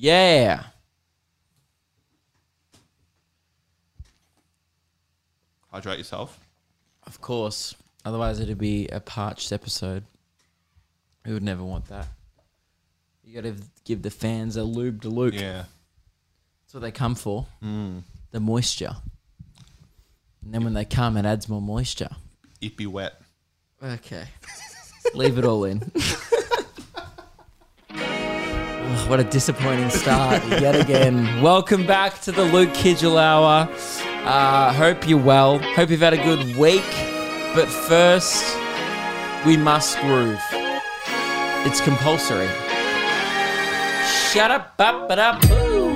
Yeah. Hydrate yourself. Of course. Otherwise, it'd be a parched episode. We would never want that. You got to give the fans a lube to Luke. Yeah. That's what they come for. Mm. The moisture. And then when they come, it adds more moisture. It be wet. Okay. Leave it all in. What a disappointing start yet again. Welcome back to the Luke Kidgell Hour. Uh, hope you're well. Hope you've had a good week. But first, we must groove. It's compulsory. Shut up, up, but up. Ooh.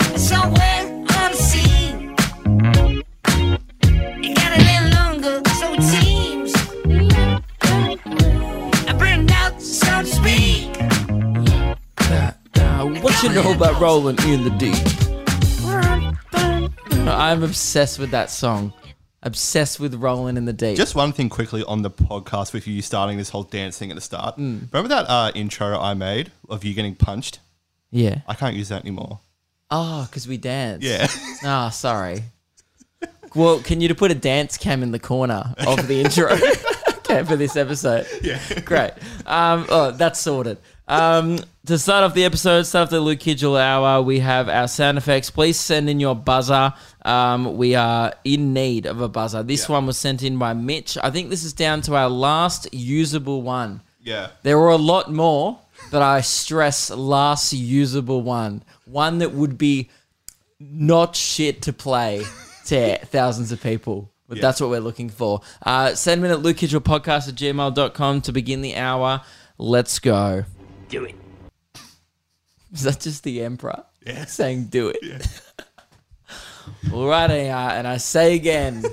What you know about rolling in the deep? I'm obsessed with that song. Obsessed with rolling in the deep. Just one thing quickly on the podcast with you starting this whole dance thing at the start. Remember that uh, intro I made of you getting punched? yeah. I can't use that anymore. Oh, because we dance. Yeah. Ah, sorry. Well, can you put a dance cam in the corner of the intro? okay, for this episode. Yeah. Great. Um, oh, that's sorted. Um, to start off the episode, start off the Luke Kidgell hour, we have our sound effects. Please send in your buzzer. Um, we are in need of a buzzer. This Yeah. one was sent in by Mitch. I think this is down to our last usable one. Yeah. There were a lot more, but I stress last usable one. One that would be not shit to play to thousands of people. But that's what we're looking for. Uh, send me at lukekidgelpodcast at gmail.com to begin the hour. Let's go. Do it. Is that just the emperor Yeah. saying do it? All right, and I say again,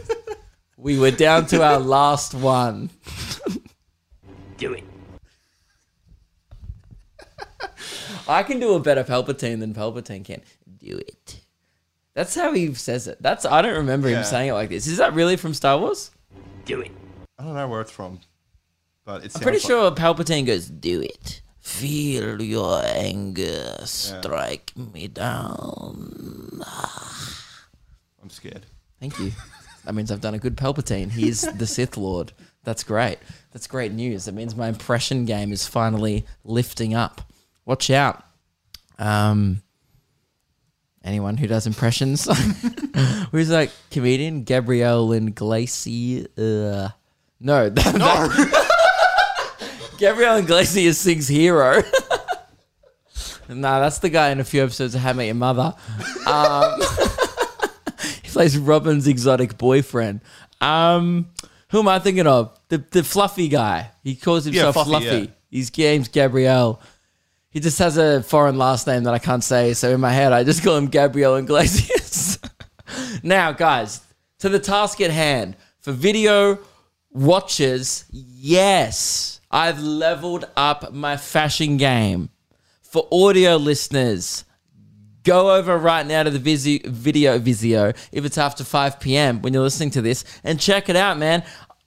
we were down to our last one. Do it. I can do a better Palpatine than Palpatine can. Do it. That's how he says it. That's I don't remember Yeah. him saying it like this. Is that really from Star Wars? Do it. I don't know where it's from, but it's I'm pretty sure Palpatine goes, "Do it. Feel your anger strike me down." I'm scared. Thank you. That means I've done a good Palpatine. He's the Sith Lord. That's great. That's great news. That means my impression game is finally lifting up. Watch out. Um, anyone who does impressions. Who's that comedian? Gabrielle Glacy. Uh, no, that, that- Gabrielle Iglesias sings Hero. nah, that's the guy in a few episodes of How I Met Your Mother. Um, he plays Robin's exotic boyfriend. Um, who am I thinking of? The the fluffy guy. He calls himself Fluffy, Fluffy. yeah. His name's Gabrielle. He just has a foreign last name that I can't say, so in my head I just call him Gabrielle Iglesias. now, guys, to the task at hand. For video watchers, yes, I've leveled up my fashion game. For audio listeners, go over right now to the video Vizio if it's after 5 p.m. when you're listening to this and check it out, man.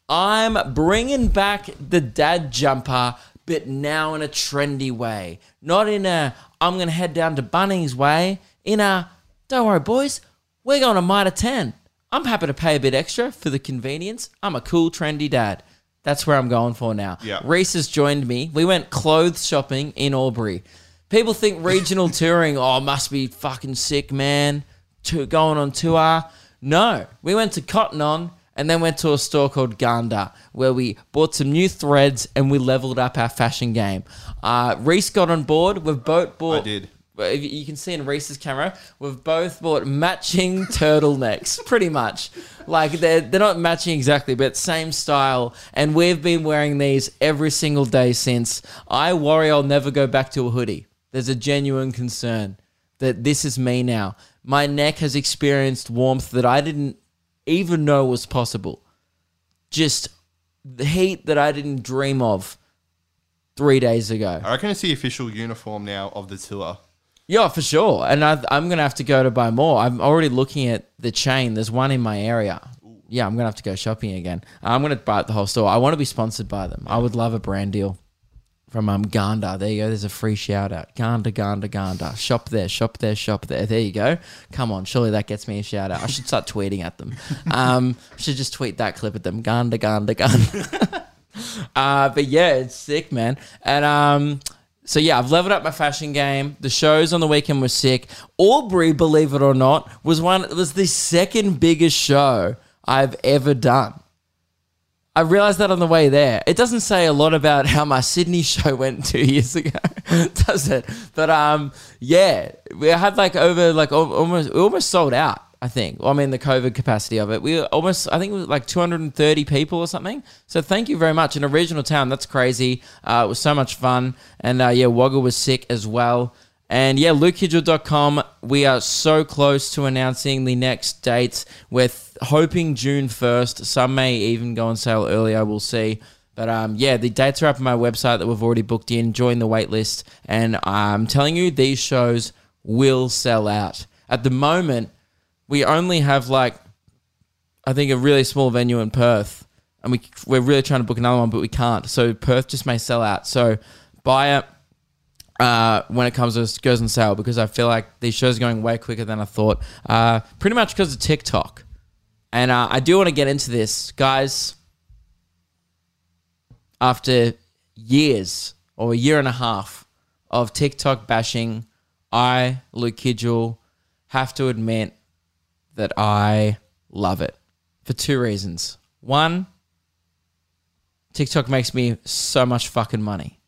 I'm bringing back the dad jumper, but now in a trendy way. Not in a I'm going to head down to Bunnings way. In a don't worry, boys, we're going to Mitre 10. I'm happy to pay a bit extra for the convenience. I'm a cool, trendy dad. That's where I'm going for now. Yeah. Reese has joined me. We went clothes shopping in Albury. People think regional touring, oh, must be fucking sick, man. To going on tour. No, we went to Cotton On and then went to a store called Ganda where we bought some new threads and we leveled up our fashion game. Uh, Reese got on board. We've both bought. I did. Well, if You can see in Reese's camera, we've both bought matching turtlenecks, pretty much. Like they're they're not matching exactly, but same style. And we've been wearing these every single day since. I worry I'll never go back to a hoodie. There's a genuine concern that this is me now. My neck has experienced warmth that I didn't even know was possible. Just the heat that I didn't dream of three days ago. I reckon it's the official uniform now of the tour. Yeah, for sure. And I, I'm going to have to go to buy more. I'm already looking at the chain. There's one in my area. Yeah, I'm going to have to go shopping again. I'm going to buy the whole store. I want to be sponsored by them. I would love a brand deal from um Ganda. There you go. There's a free shout out. Ganda, Ganda, Ganda. Shop there, shop there, shop there. There you go. Come on, surely that gets me a shout out. I should start tweeting at them. Um, should just tweet that clip at them. Ganda, Ganda, Ganda. uh, but yeah, it's sick, man. And um, so yeah, I've leveled up my fashion game. The shows on the weekend were sick. Albury, believe it or not, was one was the second biggest show I've ever done. I realized that on the way there. It doesn't say a lot about how my Sydney show went two years ago, does it? But um, yeah, we had like over like almost almost sold out. I think. Well, I mean, the COVID capacity of it. We were almost, I think it was like 230 people or something. So thank you very much. In a regional town, that's crazy. Uh, it was so much fun. And uh, yeah, Wagga was sick as well. And yeah, lukekidgell.com. We are so close to announcing the next dates. We're th- hoping June 1st. Some may even go on sale earlier. We'll see. But um, yeah, the dates are up on my website that we've already booked in. Join the wait list. And I'm telling you, these shows will sell out. At the moment, we only have like, I think, a really small venue in Perth. And we, we're really trying to book another one, but we can't. So Perth just may sell out. So buy it uh, when it comes to goes on sale because I feel like these shows are going way quicker than I thought. Uh, pretty much because of TikTok. And uh, I do want to get into this, guys. After years or a year and a half of TikTok bashing, I, Luke Kidgell, have to admit that I love it for two reasons. One, TikTok makes me so much fucking money.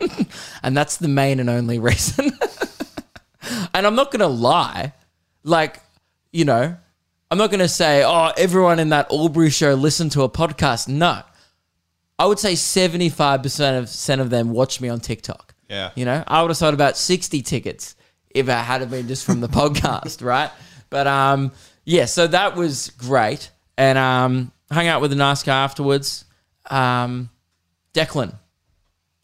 and that's the main and only reason. and I'm not going to lie. Like, you know, I'm not going to say, oh, everyone in that Albury show listened to a podcast. No. I would say 75% of, of them watch me on TikTok. Yeah. You know, I would have sold about 60 tickets if it had been just from the podcast, right? But um, yeah, so that was great. And um, hung out with a nice guy afterwards. Um, Declan.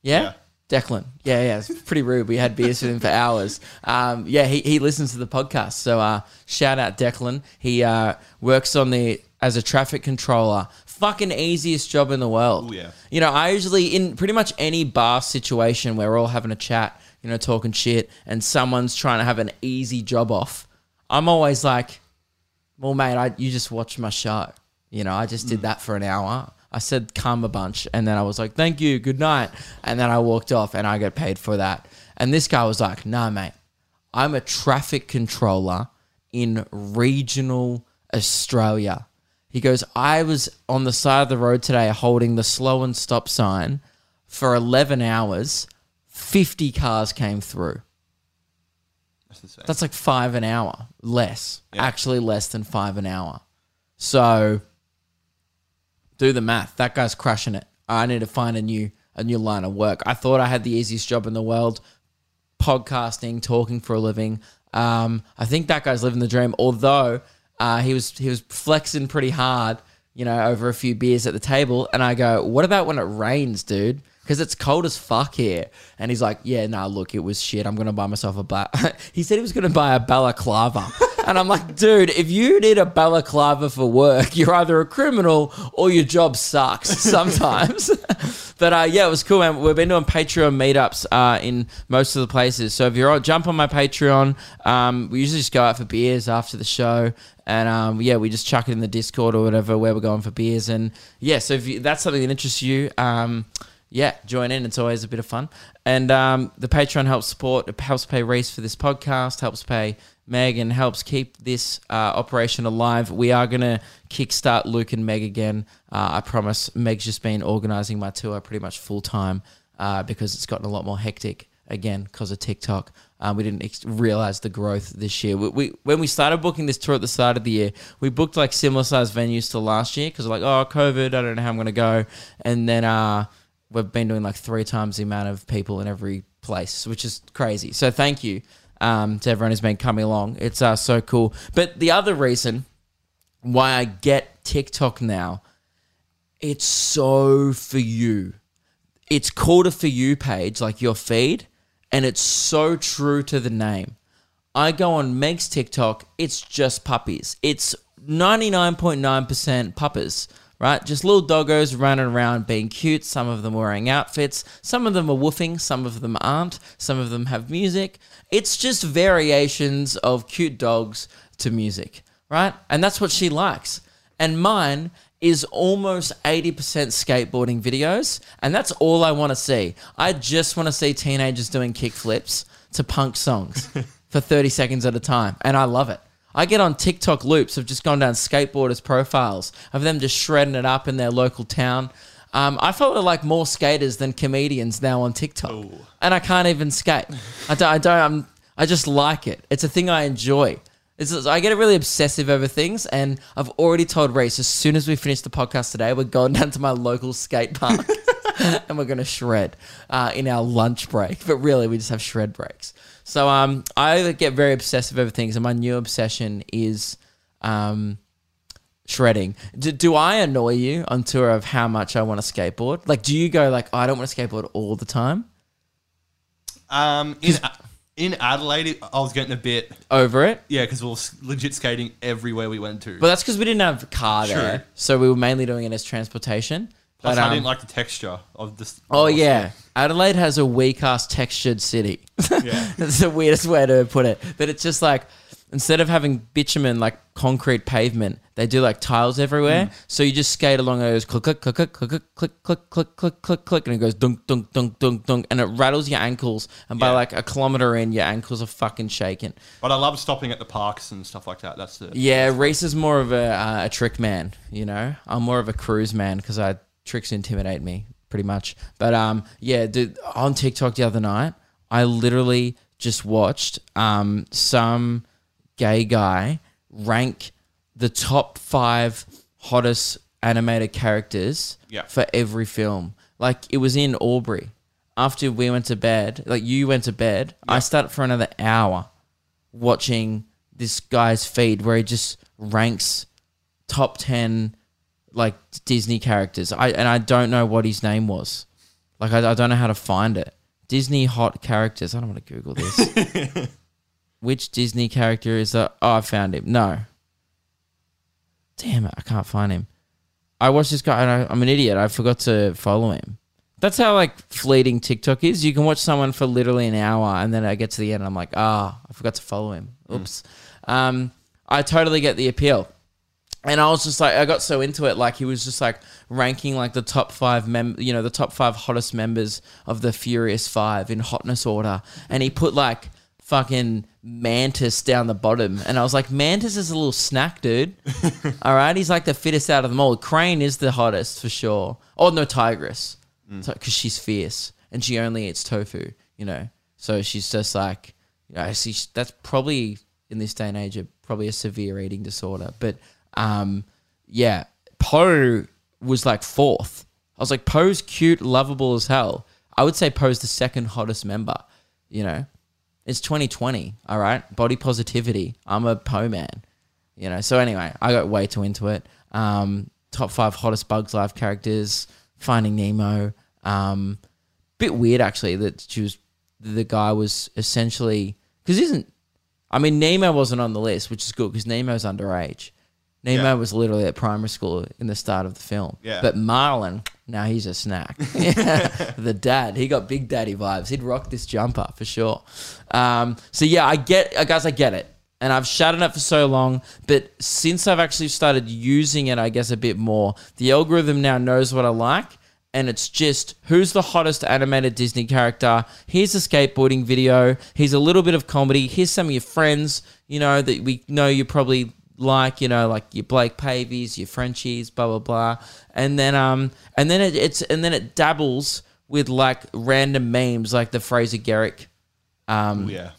Yeah? Yeah. Declan. Yeah, yeah. It's pretty rude. We had beers with him for hours. Um, yeah, he, he listens to the podcast. So uh, shout out Declan. He uh, works on the as a traffic controller. Fucking easiest job in the world. Ooh, yeah. You know, I usually in pretty much any bar situation where we're all having a chat, you know, talking shit, and someone's trying to have an easy job off, I'm always like, well, mate, I, you just watched my show. You know, I just did mm. that for an hour. I said come a bunch, and then I was like, thank you, good night. And then I walked off, and I got paid for that. And this guy was like, nah, mate, I'm a traffic controller in regional Australia. He goes, I was on the side of the road today holding the slow and stop sign for 11 hours. 50 cars came through. That's insane. That's like five an hour less. Yeah. Actually, less than five an hour. So, do the math. That guy's crushing it. I need to find a new a new line of work. I thought I had the easiest job in the world, podcasting, talking for a living. Um, I think that guy's living the dream. Although uh, he was he was flexing pretty hard, you know, over a few beers at the table. And I go, "What about when it rains, dude?" Because it's cold as fuck here. And he's like, "Yeah, nah, look, it was shit. I'm gonna buy myself a ba-. he said he was gonna buy a balaclava." and I'm like, "Dude, if you need a balaclava for work, you're either a criminal or your job sucks sometimes." but uh, yeah, it was cool, man. We've been doing Patreon meetups uh, in most of the places. So if you're on, jump on my Patreon. Um, we usually just go out for beers after the show. And um, yeah, we just chuck it in the Discord or whatever where we're going for beers. And yeah, so if you, that's something that interests you, um, yeah, join in. It's always a bit of fun. And um, the Patreon helps support, it helps pay Reese for this podcast, helps pay Meg, and helps keep this uh, operation alive. We are going to kickstart Luke and Meg again. Uh, I promise. Meg's just been organizing my tour pretty much full time uh, because it's gotten a lot more hectic again because of TikTok. Um, we didn't ex- realize the growth this year. We, we when we started booking this tour at the start of the year, we booked like similar sized venues to last year because like oh COVID, I don't know how I'm gonna go, and then uh, we've been doing like three times the amount of people in every place, which is crazy. So thank you um, to everyone who's been coming along. It's uh, so cool. But the other reason why I get TikTok now, it's so for you it's called a for you page, like your feed, and it's so true to the name. I go on Meg's TikTok, it's just puppies. It's 99.9% puppies, right? Just little doggos running around being cute. Some of them wearing outfits. Some of them are woofing. Some of them aren't. Some of them have music. It's just variations of cute dogs to music, right? And that's what she likes. And mine is almost 80% skateboarding videos. And that's all I want to see. I just want to see teenagers doing kickflips to punk songs for 30 seconds at a time. And I love it. I get on TikTok loops of just gone down skateboarders' profiles of them just shredding it up in their local town. Um, I follow like more skaters than comedians now on TikTok, and I can't even skate. I don't. I don't. I'm, I just like it. It's a thing I enjoy. It's, I get really obsessive over things, and I've already told Reese as soon as we finish the podcast today, we're going down to my local skate park and we're going to shred uh, in our lunch break. But really, we just have shred breaks. So um, I get very obsessive over things, and my new obsession is um, shredding. Do, do I annoy you on tour of how much I want to skateboard? Like, do you go like, oh, I don't want to skateboard all the time? Um, in, in Adelaide, I was getting a bit Over it? yeah because we were legit skating everywhere we went to. But that's because we didn't have a car True. there, so we were mainly doing it as transportation. Plus, I um, didn't like the texture of this. Oh yeah, Adelaide has a weak ass textured city. Yeah. That's the weirdest way to put it. But it's just like instead of having bitumen like concrete pavement, they do like tiles everywhere. So you just skate along and it goes click click click click click click click click click click click and it goes dunk dunk dunk dunk dunk and it rattles your ankles and by Yeah. like a kilometer in your ankles are fucking shaking. But I love stopping at the parks and stuff like that. That's the Yeah, Reese is more of a uh, a trick man. You know, I'm more of a cruise man because I tricks intimidate me pretty much. But um, yeah, dude, on TikTok the other night, I literally just watched um some gay guy rank the top five hottest animated characters Yeah. for every film. Like it was in Albury. After we went to bed, like you went to bed, I started for another hour watching this guy's feed where he just ranks top 10 like Disney characters. I and I don't know what his name was. Like I, I don't know how to find it. Disney hot characters. I don't want to Google this. Which Disney character is that? Oh, I found him. No. Damn it, I can't find him. I watched this guy and I, I'm an idiot. I forgot to follow him. That's how like fleeting TikTok is. You can watch someone for literally an hour and then I get to the end and I'm like, ah, I forgot to follow him. Oops. Um, I totally get the appeal. And I was just like, I got so into it. Like he was just like ranking like the top five mem, you know, the top five hottest members of the Furious Five in hotness order. And he put like fucking Mantis down the bottom. And I was like, Mantis is a little snack, dude. all right, he's like the fittest out of them all. Crane is the hottest for sure. Oh no, Tigress, mm. because she's fierce and she only eats tofu. You know, so she's just like, you know, I see that's probably in this day and age probably a severe eating disorder. But um, yeah, Po was like fourth. I was like, Po's cute, lovable as hell. I would say Po's the second hottest member. You know, it's 2020. All right, body positivity. I'm a Po man. You know. So anyway, I got way too into it. Um, top five hottest Bugs Life characters. Finding Nemo. Um, bit weird actually that she was the guy was essentially because isn't I mean Nemo wasn't on the list, which is good because Nemo's underage. Nemo Yeah. was literally at primary school in the start of the film. Yeah. But Marlin, now he's a snack. the dad, he got big daddy vibes. He'd rock this jumper for sure. Um, so yeah, I get, uh, guys, I get it. And I've shouted it for so long, but since I've actually started using it, I guess a bit more, the algorithm now knows what I like and it's just who's the hottest animated Disney character. Here's a skateboarding video. Here's a little bit of comedy. Here's some of your friends, you know, that we know you probably like, you know, like your Blake Paveys, your Frenchies, blah blah blah. And then um and then it, it's and then it dabbles with like random memes like the Fraser Gehrig um yeah.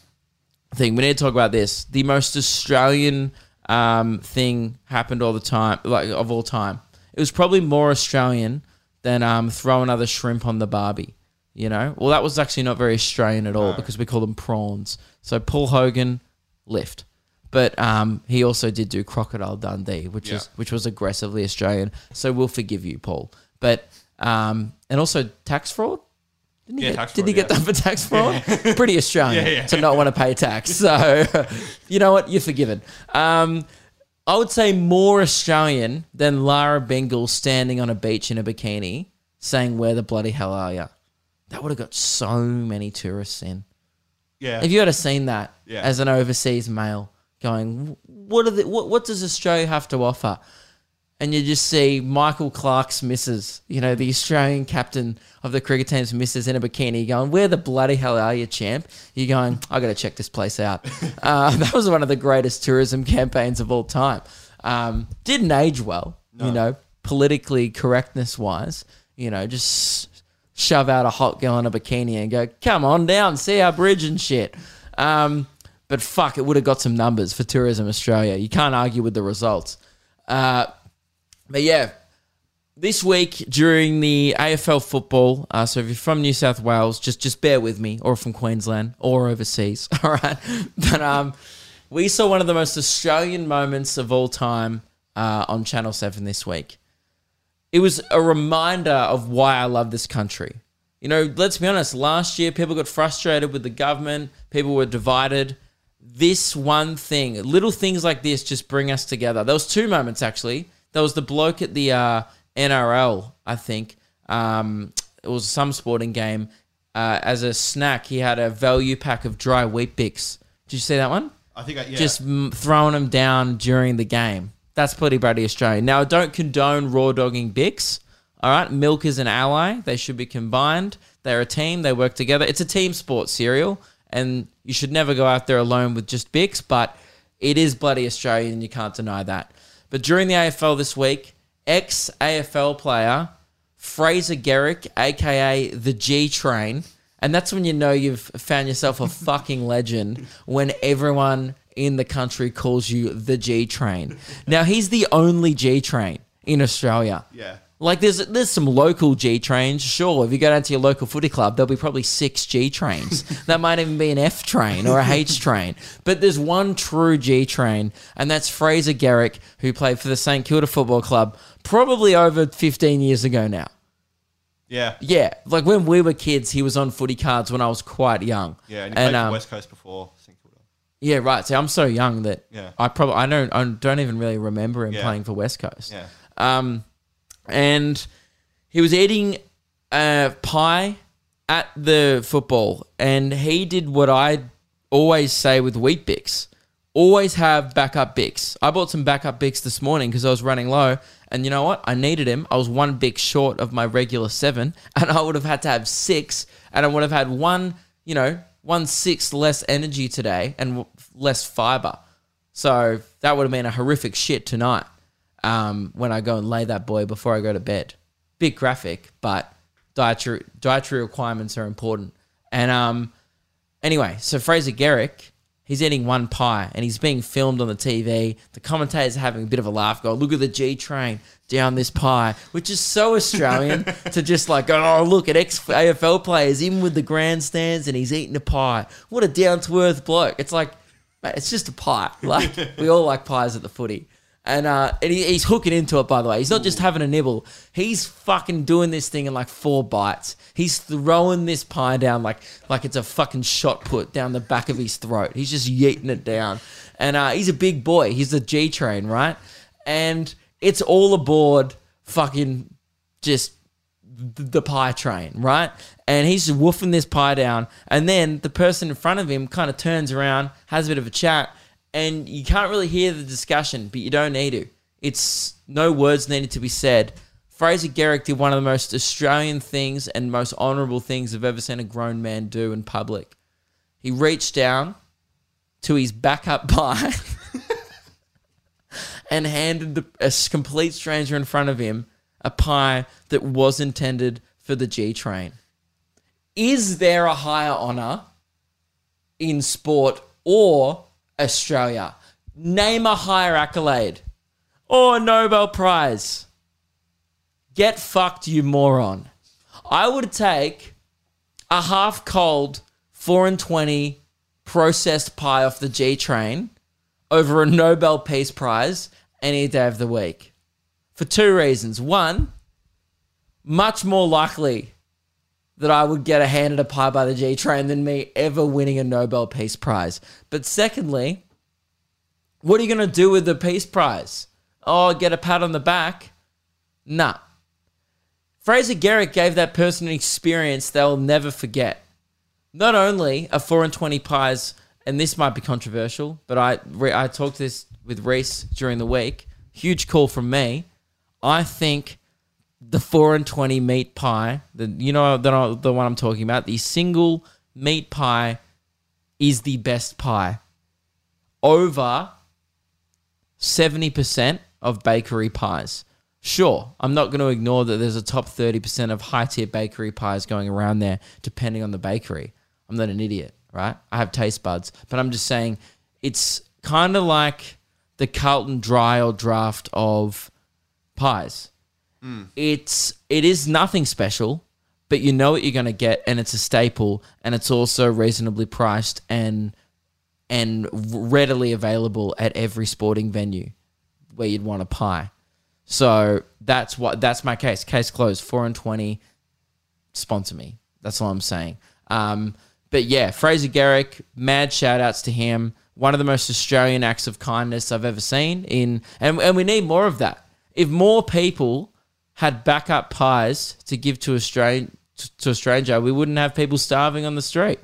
thing. We need to talk about this. The most Australian um, thing happened all the time, like of all time. It was probably more Australian than um, throw another shrimp on the Barbie. You know, well, that was actually not very Australian at all because we call them prawns. So Paul Hogan, lift, but um, he also did do Crocodile Dundee, which Yeah. is which was aggressively Australian. So we'll forgive you, Paul. But um, and also tax fraud. Didn't he, get, tax did fraud, he get done for tax fraud? Pretty Australian Yeah, yeah. to not want to pay tax. So, you know what? You're forgiven. Um, I would say more Australian than Lara Bingle standing on a beach in a bikini saying, Where the bloody hell are you? That would have got so many tourists in. Yeah. If you had seen that Yeah. as an overseas male going, what, are the, what, what does Australia have to offer? And you just see Michael Clarke's missus, you know, the Australian captain of the cricket team's missus in a bikini going, Where the bloody hell are you, champ? You're going, I got to check this place out. uh, that was one of the greatest tourism campaigns of all time. Um, didn't age well, you know, politically correctness wise, you know, just shove out a hot girl in a bikini and go, come on down, see our bridge and shit. Um, but fuck, it would have got some numbers for Tourism Australia. You can't argue with the results. Uh, but yeah, this week during the AFL football, uh, so if you're from New South Wales, just just bear with me, or from Queensland, or overseas, all right. But um, we saw one of the most Australian moments of all time uh, on Channel Seven this week. It was a reminder of why I love this country. You know, let's be honest. Last year, people got frustrated with the government. People were divided. This one thing, little things like this, just bring us together. There was two moments actually. There was the bloke at the uh, NRL, I think. Um, it was some sporting game. Uh, as a snack, he had a value pack of dry Weet-Bix. Did you see that one? I think I, yeah. just m- throwing them down during the game. That's pretty bloody Australian. Now, I don't condone raw dogging Bix. All right, milk is an ally. They should be combined. They're a team. They work together. It's a team sport cereal, and you should never go out there alone with just Bix. But it is bloody Australian. And you can't deny that. But during the AFL this week, ex AFL player Fraser Gehrig, aka the G Train. And that's when you know you've found yourself a fucking legend when everyone in the country calls you the G Train. Now, he's the only G Train in Australia. Yeah. Like there's there's some local G trains, sure. If you go down to your local footy club, there'll be probably six G trains. that might even be an F train or a H train. But there's one true G train, and that's Fraser Gehrig, who played for the St Kilda Football Club probably over 15 years ago now. yeah. Yeah, like when we were kids, he was on footy cards when I was quite young. Yeah. And he played um, for West Coast before St Kilda. yeah, right. So I'm so young that Yeah. I probably I don't I don't even really remember him Yeah. playing for West Coast. Yeah. Um, and he was eating a pie at the football, and he did what I always say with Weet-Bix: always have backup bix. I bought some backup bix this morning because I was running low, and you know what? I needed him. I was one bix short of my regular seven, and I would have had to have six, and I would have had one, you know, one sixth less energy today and less fiber. So that would have been a horrific shit tonight um, when I go and lay that boy before I go to bed. Bit graphic, but dietary dietary requirements are important. And um, anyway, so Fraser Gehrig, he's eating one pie and he's being filmed on the TV. The commentators are having a bit of a laugh, go, look at the G train down this pie, which is so Australian to just like, oh, look at ex AFL players in with the grandstands and he's eating a pie. What a down to earth bloke. It's like, mate, it's just a pie. Like, we all like pies at the footy. And, uh, and he, he's hooking into it, by the way. He's not just having a nibble. He's fucking doing this thing in like four bites. He's throwing this pie down like like it's a fucking shot put down the back of his throat. He's just yeeting it down. And uh, he's a big boy. He's a G train, right? And it's all aboard fucking just the pie train, right? And he's just woofing this pie down. And then the person in front of him kind of turns around, has a bit of a chat, and you can't really hear the discussion, but you don't need to. It's no words needed to be said. Fraser Gehrig did one of the most Australian things and most honourable things I've ever seen a grown man do in public. He reached down to his backup pie and handed the, a complete stranger in front of him a pie that was intended for the G train. Is there a higher honour in sport or Australia? Name a higher accolade or Nobel Prize. Get fucked, you moron. I would take a half cold 4 and 20 processed pie off the G train over a Nobel Peace Prize any day of the week. For two reasons. One, much more likely that I would get a handed a pie by the G train than me ever winning a Nobel Peace Prize. But secondly, What are you going to do with the Peace Prize? Oh, get a pat on the back? Nah. Fraser Gehrig gave that person an experience they'll never forget. Not only are 4 and 20 pies, and this might be controversial, but I, I talked this with Reese during the week. Huge call from me. I think the 4 and 20 meat pie, the, you know the, the one I'm talking about, the single meat pie is the best pie. Over 70% of bakery pies. Sure, I'm not going to ignore that there's a top 30% of high tier bakery pies going around there, depending on the bakery. I'm not an idiot, right? I have taste buds, but I'm just saying it's kind of like the Carlton dry or Draught of pies. It's it is nothing special, but you know what you're going to get, and it's a staple, and it's also reasonably priced and and readily available at every sporting venue where you'd want a pie. So that's what that's my case. Case closed. Four and twenty. Sponsor me. That's all I'm saying. Um, but yeah, Fraser Gehrig, mad shout outs to him. One of the most Australian acts of kindness I've ever seen. In and, and we need more of that. If more people had backup pies to give to a stranger, to a stranger, we wouldn't have people starving on the street.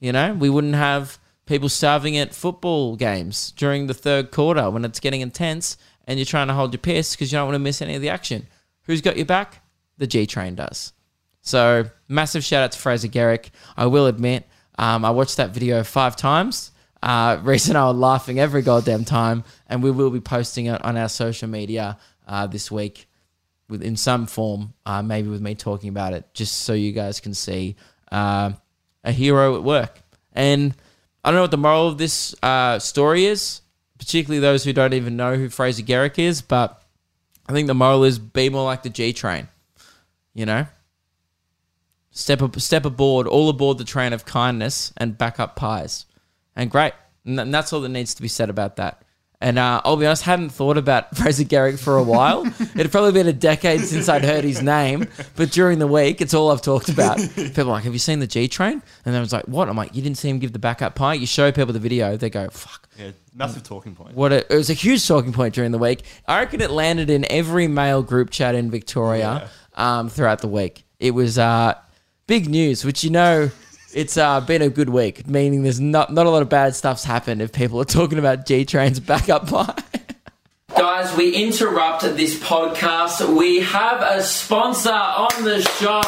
You know, we wouldn't have people starving at football games during the third quarter when it's getting intense and you're trying to hold your piss because you don't want to miss any of the action. Who's got your back? The G Train does. So massive shout out to Fraser Gehrig. I will admit, um, I watched that video five times. Uh, Reese and I were laughing every goddamn time, and we will be posting it on our social media uh, this week in some form, uh, maybe with me talking about it, just so you guys can see uh, a hero at work. And I don't know what the moral of this uh, story is, particularly those who don't even know who Fraser Gehrig is, but I think the moral is be more like the G train. You know, step ab- step aboard, all aboard the train of kindness and back up pies. And great, and that's all that needs to be said about that. And uh, I'll be honest, hadn't thought about Fraser Gehrig for a while. It'd probably been a decade since I'd heard his name, but during the week, it's all I've talked about. People are like, "Have you seen the G Train?" And then I was like, "What?" I'm like, "You didn't see him give the backup pie." You show people the video, they go, "Fuck." Yeah, massive talking point. What a, it was a huge talking point during the week. I reckon it landed in every male group chat in Victoria um, throughout the week. It was uh, big news, which you know it's uh, been a good week, meaning there's not not a lot of bad stuff's happened if people are talking about G Train's backup pie. Guys, we interrupt this podcast. We have a sponsor on the show.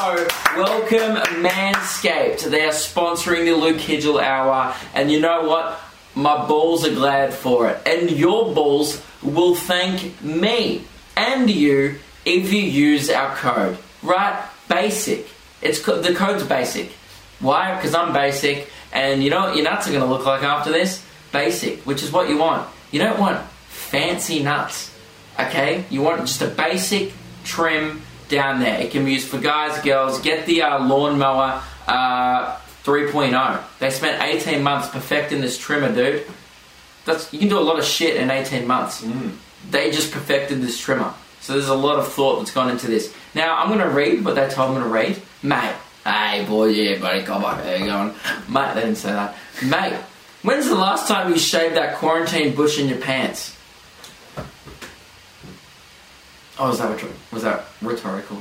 Welcome Manscaped. They are sponsoring the Luke Kidgell Hour. And you know what? My balls are glad for it. And your balls will thank me and you if you use our code. Right? Basic. It's co- The code's basic. Why? Because I'm basic. And you know what your nuts are going to look like after this? Basic, which is what you want. You don't want fancy nuts. Okay? You want just a basic trim down there. It can be used for guys, girls. Get the uh, lawnmower uh, 3.0. They spent 18 months perfecting this trimmer, dude. That's you can do a lot of shit in 18 months. They just perfected this trimmer. So there's a lot of thought that's gone into this. Now I'm gonna read what they told me to read. Mate, hey boy, yeah, buddy, come on, how you going? Mate, they didn't say that. Mate, when's the last time you shaved that quarantine bush in your pants? Oh, was that was that rhetorical?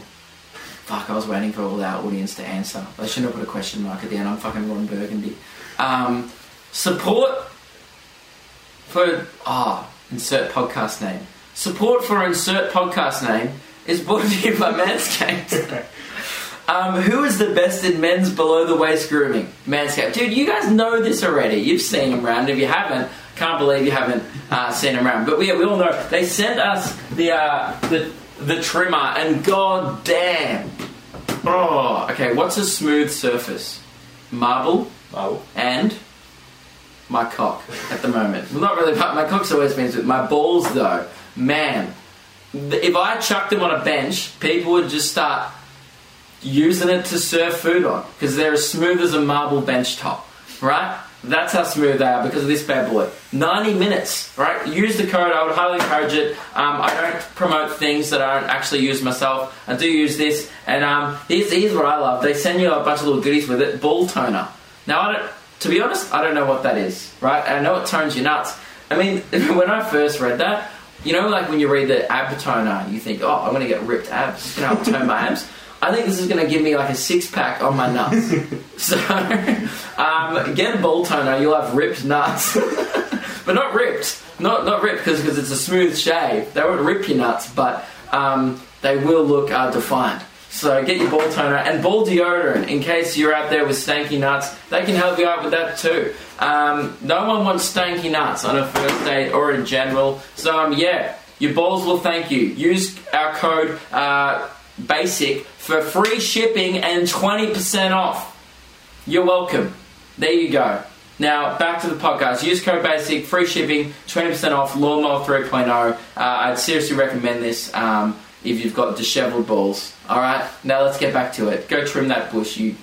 Fuck, I was waiting for all our audience to answer. They shouldn't have put a question mark at the end. I'm fucking Ron Burgundy. Um, support for ah insert podcast name. Support for insert podcast name is brought to you by Manscaped. um, who is the best in men's below the waist grooming? Manscaped, dude. You guys know this already. You've seen them around. If you haven't, can't believe you haven't uh, seen them around. But we, we all know they sent us the uh, the the trimmer, and god damn. Oh, okay. What's a smooth surface? Marble Oh, and my cock at the moment. Well, not really, but my cock's always been smooth. My balls, though, man. If I chucked them on a bench, people would just start using it to serve food on because they're as smooth as a marble bench top, right? That's how smooth they are because of this bad boy. 90 minutes, right? Use the code. I would highly encourage it. Um, I don't promote things that I don't actually use myself. I do use this. And um, here's, here's what I love. They send you a bunch of little goodies with it. Ball toner. Now, I don't, to be honest, I don't know what that is, right? I know it tones your nuts. I mean, when I first read that, you know, like when you read the ab toner, you think, oh, I'm going to get ripped abs. Going to help tone my abs. I think this is going to give me like a six pack on my nuts. so, um, get a ball toner, you'll have ripped nuts. but not ripped. Not not ripped because it's a smooth shave. They won't rip your nuts, but um, they will look uh, defined. So get your ball toner and ball deodorant in case you're out there with stanky nuts. They can help you out with that too. Um, no one wants stanky nuts on a first date or in general. So um, yeah, your balls will thank you. Use our code uh, BASIC for free shipping and 20% off. You're welcome. There you go. Now, back to the podcast. Use code BASIC, free shipping, 20% off, Lawnmower 3.0. Uh, I'd seriously recommend this um, if you've got disheveled balls. Alright, now let's get back to it. Go trim that bush, you,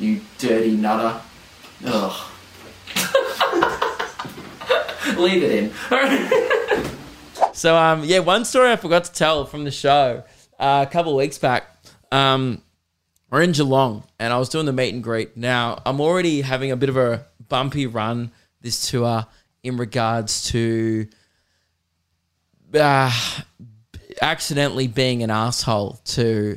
you dirty nutter. Ugh. Leave it in. so, um, yeah, one story I forgot to tell from the show uh, a couple weeks back. Um, we're in Geelong and I was doing the meet and greet. Now, I'm already having a bit of a bumpy run this tour in regards to uh, accidentally being an asshole to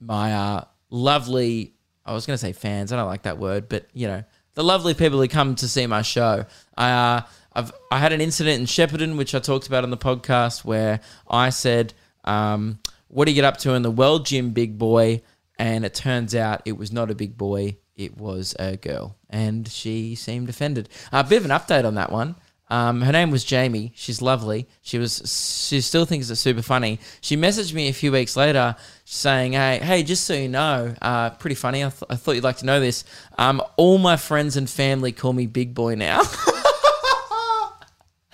my uh, lovely, I was going to say fans, I don't like that word, but you know, the lovely people who come to see my show. I, uh, I've, I had an incident in Shepparton, which I talked about on the podcast, where I said, um, What do you get up to in the world gym, big boy? And it turns out it was not a big boy, it was a girl. And she seemed offended. A bit of an update on that one. Um, her name was Jamie. She's lovely. She was. She still thinks it's super funny. She messaged me a few weeks later saying, "Hey, hey, just so you know, uh, pretty funny. I, th- I thought you'd like to know this. Um, all my friends and family call me Big Boy now.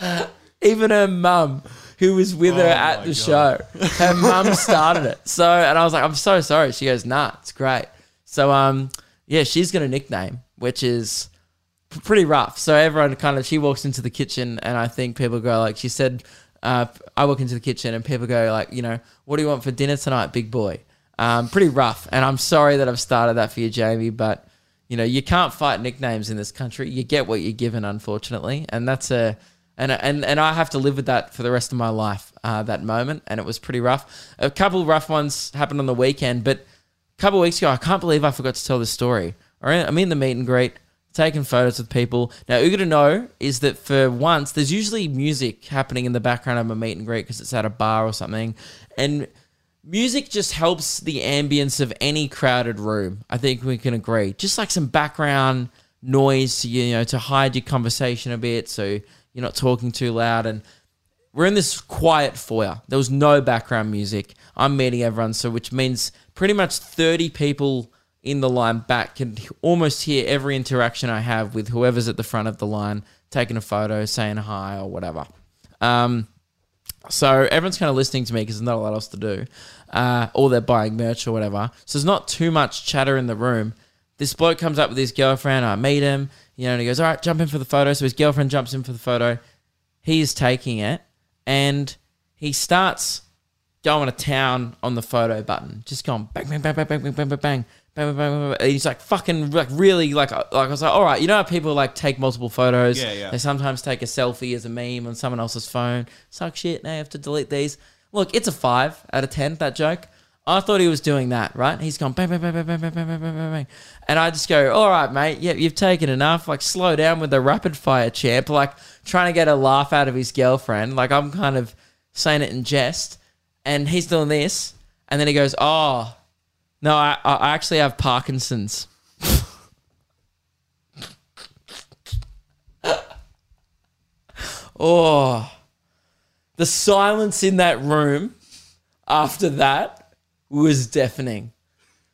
Even her mum, who was with her Oh at the God. show, her mum started it. So, and I was like, I'm so sorry. She goes, Nah, it's great. So, um, yeah, she's got a nickname, which is pretty rough. So everyone kind of she walks into the kitchen, and I think people go like she said. Uh, I walk into the kitchen and people go like, you know, what do you want for dinner tonight, big boy? Um, pretty rough, and I'm sorry that I've started that for you, Jamie, but you know you can't fight nicknames in this country. You get what you're given, unfortunately, and that's a and and and I have to live with that for the rest of my life. Uh, that moment, and it was pretty rough. A couple rough ones happened on the weekend, but a couple weeks ago, I can't believe I forgot to tell this story. All right, I'm in the meet and greet, taking photos with people. Now, you got to know is that for once, there's usually music happening in the background of a meet and greet because it's at a bar or something, and music just helps the ambience of any crowded room. I think we can agree. Just like some background noise you know to hide your conversation a bit, so you're not talking too loud and we're in this quiet foyer. There was no background music. I'm meeting everyone, so which means pretty much 30 people in the line back can almost hear every interaction I have with whoever's at the front of the line, taking a photo, saying hi or whatever. Um, so everyone's kind of listening to me because there's not a lot else to do, uh, or they're buying merch or whatever. So there's not too much chatter in the room. This bloke comes up with his girlfriend. I meet him, you know, and he goes, "All right, jump in for the photo." So his girlfriend jumps in for the photo. He's taking it, and he starts going to town on the photo button, just going bang, bang, bang, bang, bang, bang, bang, bang, bang. Bang, bang, bang, bang. And He's like fucking like really like like I was like all right you know how people like take multiple photos Yeah, yeah. they sometimes take a selfie as a meme on someone else's phone suck shit now you have to delete these look it's a five out of ten that joke I thought he was doing that right he's gone bang bang bang bang bang bang bang bang bang and I just go all right mate yeah you've taken enough like slow down with the rapid fire champ like trying to get a laugh out of his girlfriend like I'm kind of saying it in jest and he's doing this and then he goes oh no, I, I actually have Parkinson's. oh, the silence in that room after that was deafening.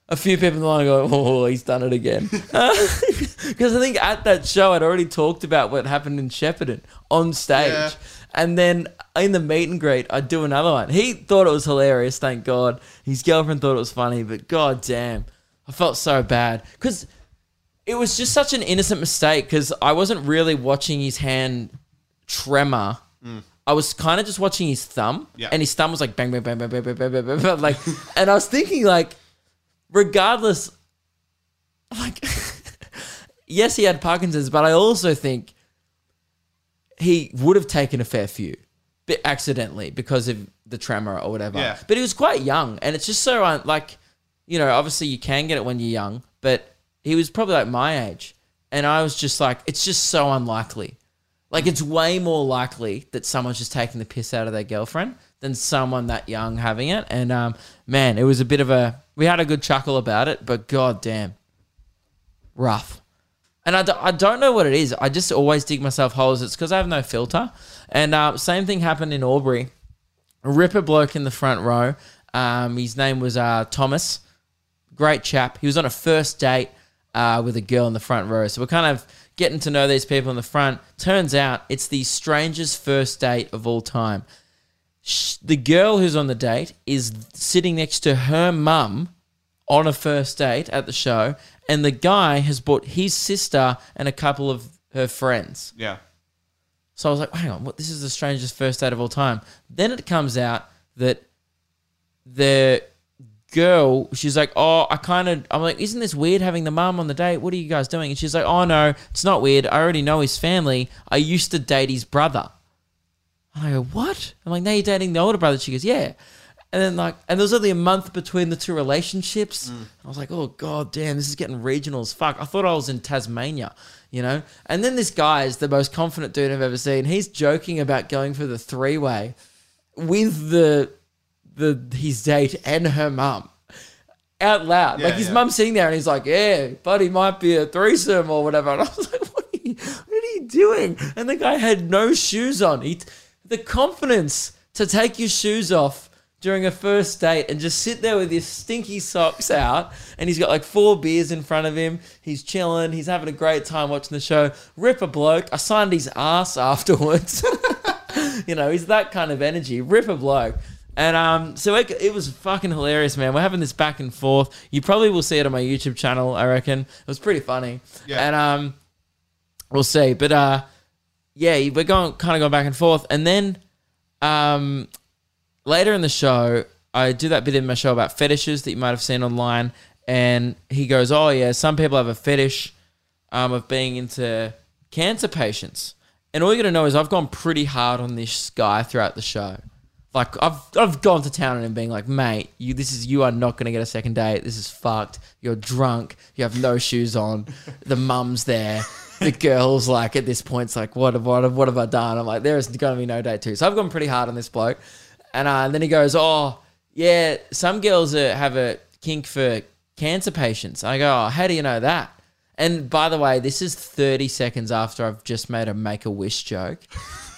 A few people in the line go, "Oh, he's done it again," because I think at that show I'd already talked about what happened in Shepparton on stage, Yeah. and then in the meet and greet I'd do another one. He thought it was hilarious, thank God. His girlfriend thought it was funny, but god damn, I felt so bad because it was just such an innocent mistake because I wasn't really watching his hand tremor. Mm. I was kind of just watching his thumb, Yeah. and his thumb was like bang, bang, bang, bang, bang, bang, bang, bang, bang, bang, like, and I was thinking like, regardless, like, yes, he had Parkinson's, but I also think he would have taken a fair few, but accidentally because of the tremor or whatever. Yeah. But he was quite young, and it's just so un- like, you know, obviously you can get it when you're young, but he was probably like my age, and I was just like, it's just so unlikely. Like it's way more likely that someone's just taking the piss out of their girlfriend than someone that young having it. And um, man, it was a bit of a. We had a good chuckle about it, but god damn, rough. And I, do, I don't know what it is. I just always dig myself holes. It's because I have no filter. And uh, same thing happened in Albury. A ripper bloke in the front row. Um, his name was uh, Thomas. Great chap. He was on a first date uh, with a girl in the front row. So we're kind of getting to know these people in the front. Turns out it's the strangest first date of all time. The girl who's on the date is sitting next to her mum on a first date at the show, and the guy has brought his sister and a couple of her friends. Yeah. So I was like, hang on, what? This is the strangest first date of all time. Then it comes out that the girl, she's like, oh, I kind of, I'm like, isn't this weird having the mum on the date? What are you guys doing? And she's like, oh no, it's not weird. I already know his family. I used to date his brother. And I go, what? I'm like, now you're dating the older brother. She goes, yeah. And then like, and there was only a month between the two relationships. Mm. I was like, oh god damn, this is getting regional as fuck. I thought I was in Tasmania, you know. And then this guy is the most confident dude I've ever seen. He's joking about going for the three way with the the his date and her mum out loud. Yeah, like his yeah. mum's sitting there and he's like, yeah, buddy might be a threesome or whatever. And I was like, what are you, what are you doing? And the guy had no shoes on. He, the confidence to take your shoes off during a first date and just sit there with his stinky socks out and he's got like four beers in front of him. He's chilling. He's having a great time watching the show. Rip a bloke. I signed his ass afterwards. you know, he's that kind of energy. Rip a bloke. And um, so it, it was fucking hilarious, man. We're having this back and forth. You probably will see it on my YouTube channel, I reckon. It was pretty funny. Yeah. And um, we'll see. But uh, yeah, we're going kind of going back and forth. And then um, later in the show, I do that bit in my show about fetishes that you might have seen online. And he goes, Oh, yeah, some people have a fetish um, of being into cancer patients. And all you got to know is I've gone pretty hard on this guy throughout the show. Like I've I've gone to town on him being like, mate, you this is you are not gonna get a second date. This is fucked. You're drunk. You have no shoes on. The mum's there. The girl's like at this point, it's like, what have what have what have I done? I'm like, there is gonna be no date too. So I've gone pretty hard on this bloke. And, uh, and then he goes, oh yeah, some girls uh, have a kink for cancer patients. I go, oh, how do you know that? And by the way, this is 30 seconds after I've just made a make a wish joke.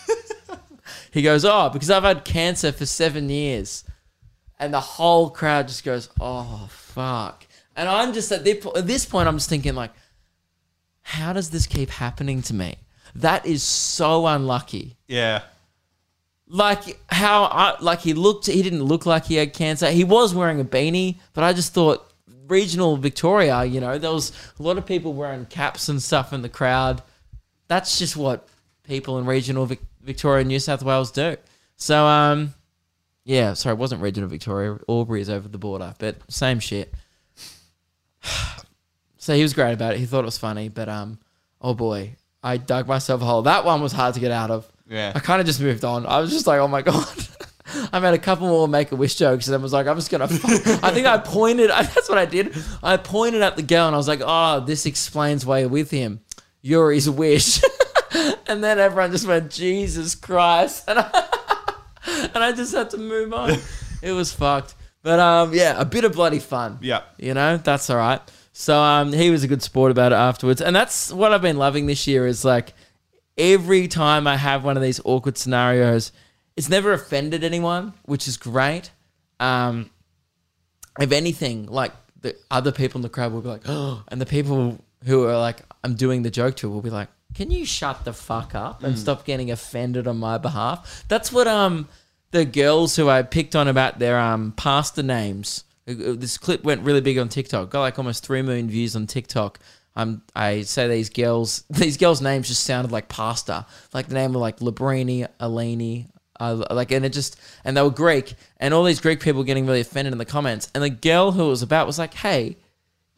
he goes, Oh, because I've had cancer for seven years. And the whole crowd just goes, Oh, fuck. And I'm just at this point, I'm just thinking, like, how does this keep happening to me? That is so unlucky Yeah. like how I like he looked he didn't look like he had cancer. He was wearing a beanie, but I just thought regional Victoria, you know, there was a lot of people wearing caps and stuff in the crowd. That's just what people in regional Vic- Victoria, New South Wales do. So um yeah, sorry, it wasn't regional Victoria. Albury is over the border, but same shit. So he was great about it. He thought it was funny, but um oh boy, I dug myself a hole. That one was hard to get out of. Yeah. I kind of just moved on. I was just like, oh my god. I made a couple more make a wish jokes and then was like, I'm just gonna. I think I pointed. That's what I did. I pointed at the girl and I was like, oh, this explains why you're with him. You're his wish. and then everyone just went, Jesus Christ, and I, and I just had to move on. It was fucked. But um, yeah, a bit of bloody fun. Yeah. You know, that's all right. So um, he was a good sport about it afterwards, and that's what I've been loving this year. Is like every time I have one of these awkward scenarios, it's never offended anyone, which is great. Um, if anything, like the other people in the crowd will be like, oh, and the people who are like, I'm doing the joke to will be like, can you shut the fuck up and stop getting offended on my behalf? That's what um the girls who I picked on about their um pasta names. uh, This clip went really big on TikTok. Got like almost three million views on TikTok. Um, I say these girls, these girls' names just sounded like pasta, like the name of like Labrini, Eleni, uh, like, and it just, and they were Greek, and all these Greek people getting really offended in the comments. And the girl who it was about was like, "Hey,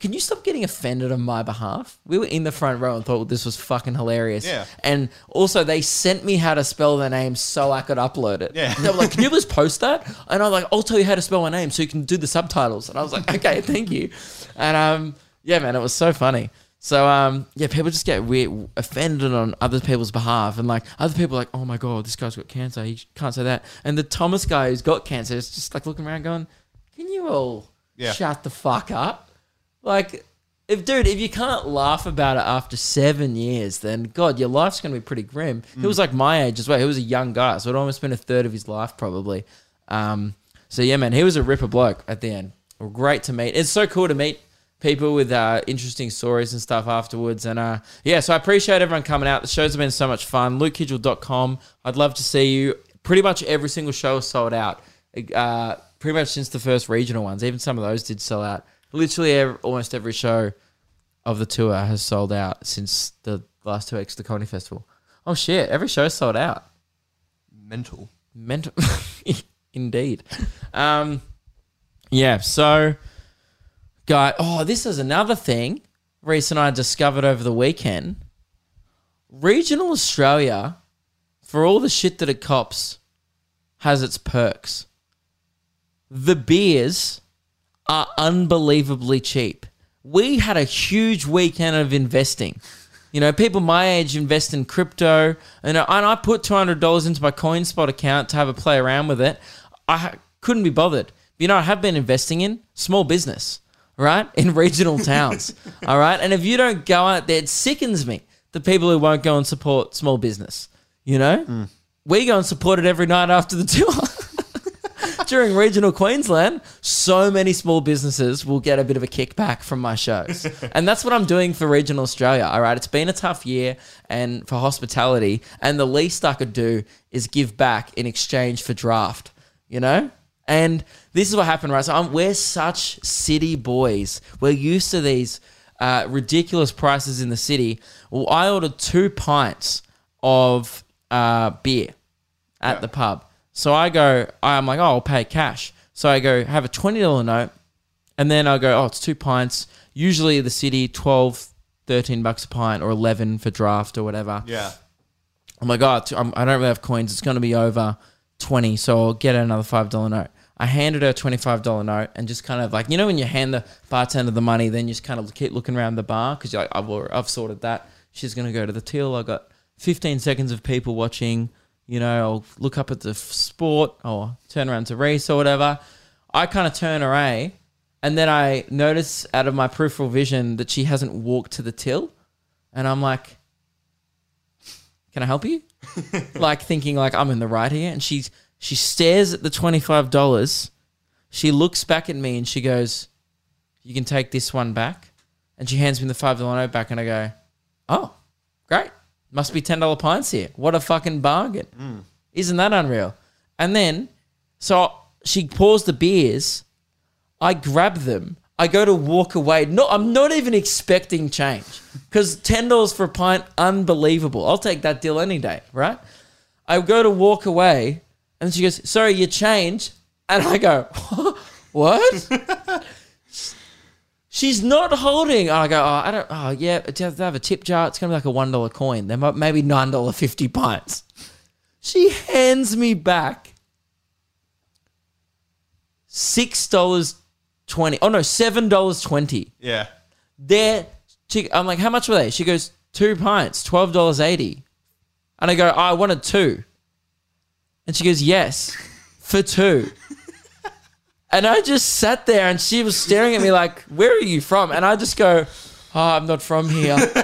can you stop getting offended on my behalf? We were in the front row and thought this was fucking hilarious. Yeah. And also, they sent me how to spell their name so I could upload it. Yeah. They were like, can you please post that? And I'm like, I'll tell you how to spell my name so you can do the subtitles. And I was like, okay, thank you. And um, yeah, man, it was so funny. So um, yeah, people just get weird, offended on other people's behalf, and like other people are like, oh my god, this guy's got cancer, he can't say that. And the Thomas guy who's got cancer is just like looking around, going, can you all Yeah. shut the fuck up? Like, if dude, if you can't laugh about it after seven years, then God, your life's gonna be pretty grim. He was like my age as well. He was a young guy, so it almost been a third of his life probably. Um, so yeah, man, he was a ripper bloke at the end. Great to meet. It's so cool to meet people with uh, interesting stories and stuff afterwards. And uh, yeah, so I appreciate everyone coming out. The shows have been so much fun. LukeKidgell.com. I'd love to see you. Pretty much every single show sold out. Uh, pretty much since the first regional ones. Even some of those did sell out. Literally ev almost every show of the tour has sold out since the last two weeks of the Comedy Festival. Oh shit, every show sold out. Mental. Mental, indeed. Um, yeah. So, guy. Oh, this is another thing. Reese and I discovered over the weekend. Regional Australia, for all the shit that it cops, has its perks. The beers are unbelievably cheap. We had a huge weekend of investing. You know, people my age invest in crypto, and I, and I put two hundred dollars into my CoinSpot account to have a play around with it. I couldn't be bothered. You know, I have been investing in small business, right, in regional towns. all right, and if you don't go out there, it sickens me. The people who won't go and support small business. You know, mm. we go and support it every night after the tour. during regional Queensland, so many small businesses will get a bit of a kickback from my shows. and that's what I'm doing for regional Australia. All right. It's been a tough year and for hospitality. And the least I could do is give back in exchange for draught, you know? And this is what happened, right? So I'm, we're such city boys. We're used to these uh, ridiculous prices in the city. Well, I ordered two pints of uh, beer at Yeah. the pub. So I go, I'm like, oh, I'll pay cash. So I go, have a $20 note. And then I go, oh, it's two pints. Usually the city, 12, 13 bucks a pint or 11 for draught or whatever. Yeah. I'm like, oh, t- I'm, I don't really have coins. It's going to be over 20. So I'll get another $5 note. I handed her a $25 note and just kind of like, you know, when you hand the bartender the money, then you just kind of keep looking around the bar because you're like, I've, I've sorted that. She's going to go to the till. I got 15 seconds of people watching. You know, I'll look up at the sport or turn around to Reese or whatever. I kind of turn away and then I notice out of my peripheral vision that she hasn't walked to the till. And I'm like, can I help you? like thinking like I'm in the right here. And she she stares at the twenty five dollars. She looks back at me and she goes, "You can take this one back." And she hands me the five dollar note back, and I go, "Oh, great! Must be ten dollar pints here. What a fucking bargain! Mm. Isn't that unreal?" And then, so she pours the beers. I grab them. I go to walk away. No, I'm not even expecting change because ten dollars for a pint, unbelievable. I'll take that deal any day, right? I go to walk away, and she goes, "Sorry, your change," and I go, "What?" She's not holding. And I go, "Oh, I don't. Oh, yeah, it does have a tip jar. It's gonna be like a one dollar coin. They might maybe nine dollar fifty pints." She hands me back six dollars twenty. Oh no, seven dollars twenty. Yeah. They're. She, I'm like, how much were they? She goes, two pints, twelve dollars eighty. And I go, I wanted two. And she goes, yes, for two. And I just sat there, and she was staring at me like, where are you from? And I just go, oh, I'm not from here.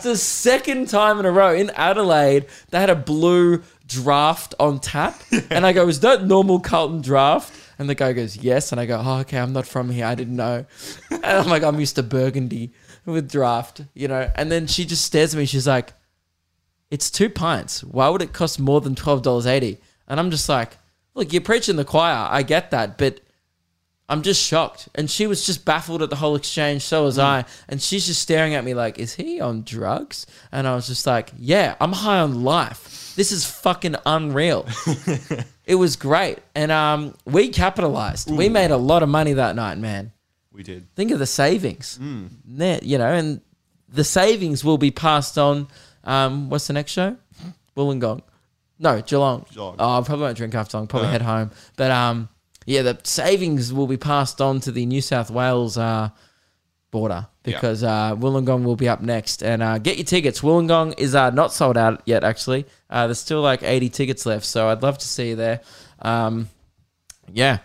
it's the second time in a row in Adelaide they had a blue draft on tap, and I go, "Is that normal Carlton Draught?" And the guy goes, "Yes," and I go, "Oh, okay, I'm not from here. I didn't know." And I'm like, "I'm used to Burgundy with draft, you know." And then she just stares at me. She's like, "It's two pints. Why would it cost more than twelve dollars eighty? And I'm just like, "Look, you're preaching the choir. I get that, but." I'm just shocked. And she was just baffled at the whole exchange. So was I. And she's just staring at me like, is he on drugs? And I was just like, yeah, I'm high on life. This is fucking unreal. it was great. And um, we capitalized. We made a lot of money that night, man. We did. Think of the savings. There, you know, and the savings will be passed on. Um, what's the next show? Wollongong. No, Geelong. Geelong. Oh, I probably won't drink after long. Probably No. head home. But um, yeah, the savings will be passed on to the New South Wales uh, border because uh, Wollongong will be up next. And uh, get your tickets. Wollongong is uh, not sold out yet. Actually, uh, there's still like 80 tickets left. So I'd love to see you there. Um, yeah.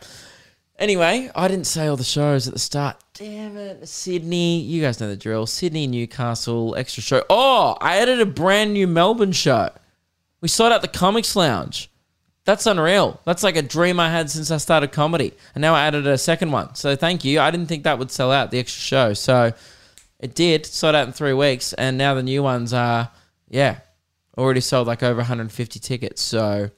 Anyway, I didn't say all the shows at the start. Damn it. Sydney, you guys know the drill. Sydney, Newcastle, extra show. Oh, I added a brand new Melbourne show. We sold out the Comics Lounge. That's unreal. That's like a dream I had since I started comedy. And now I added a second one. So thank you. I didn't think that would sell out, the extra show. So it did. Sold out in three weeks. And now the new ones are, yeah, already sold like over 150 tickets. So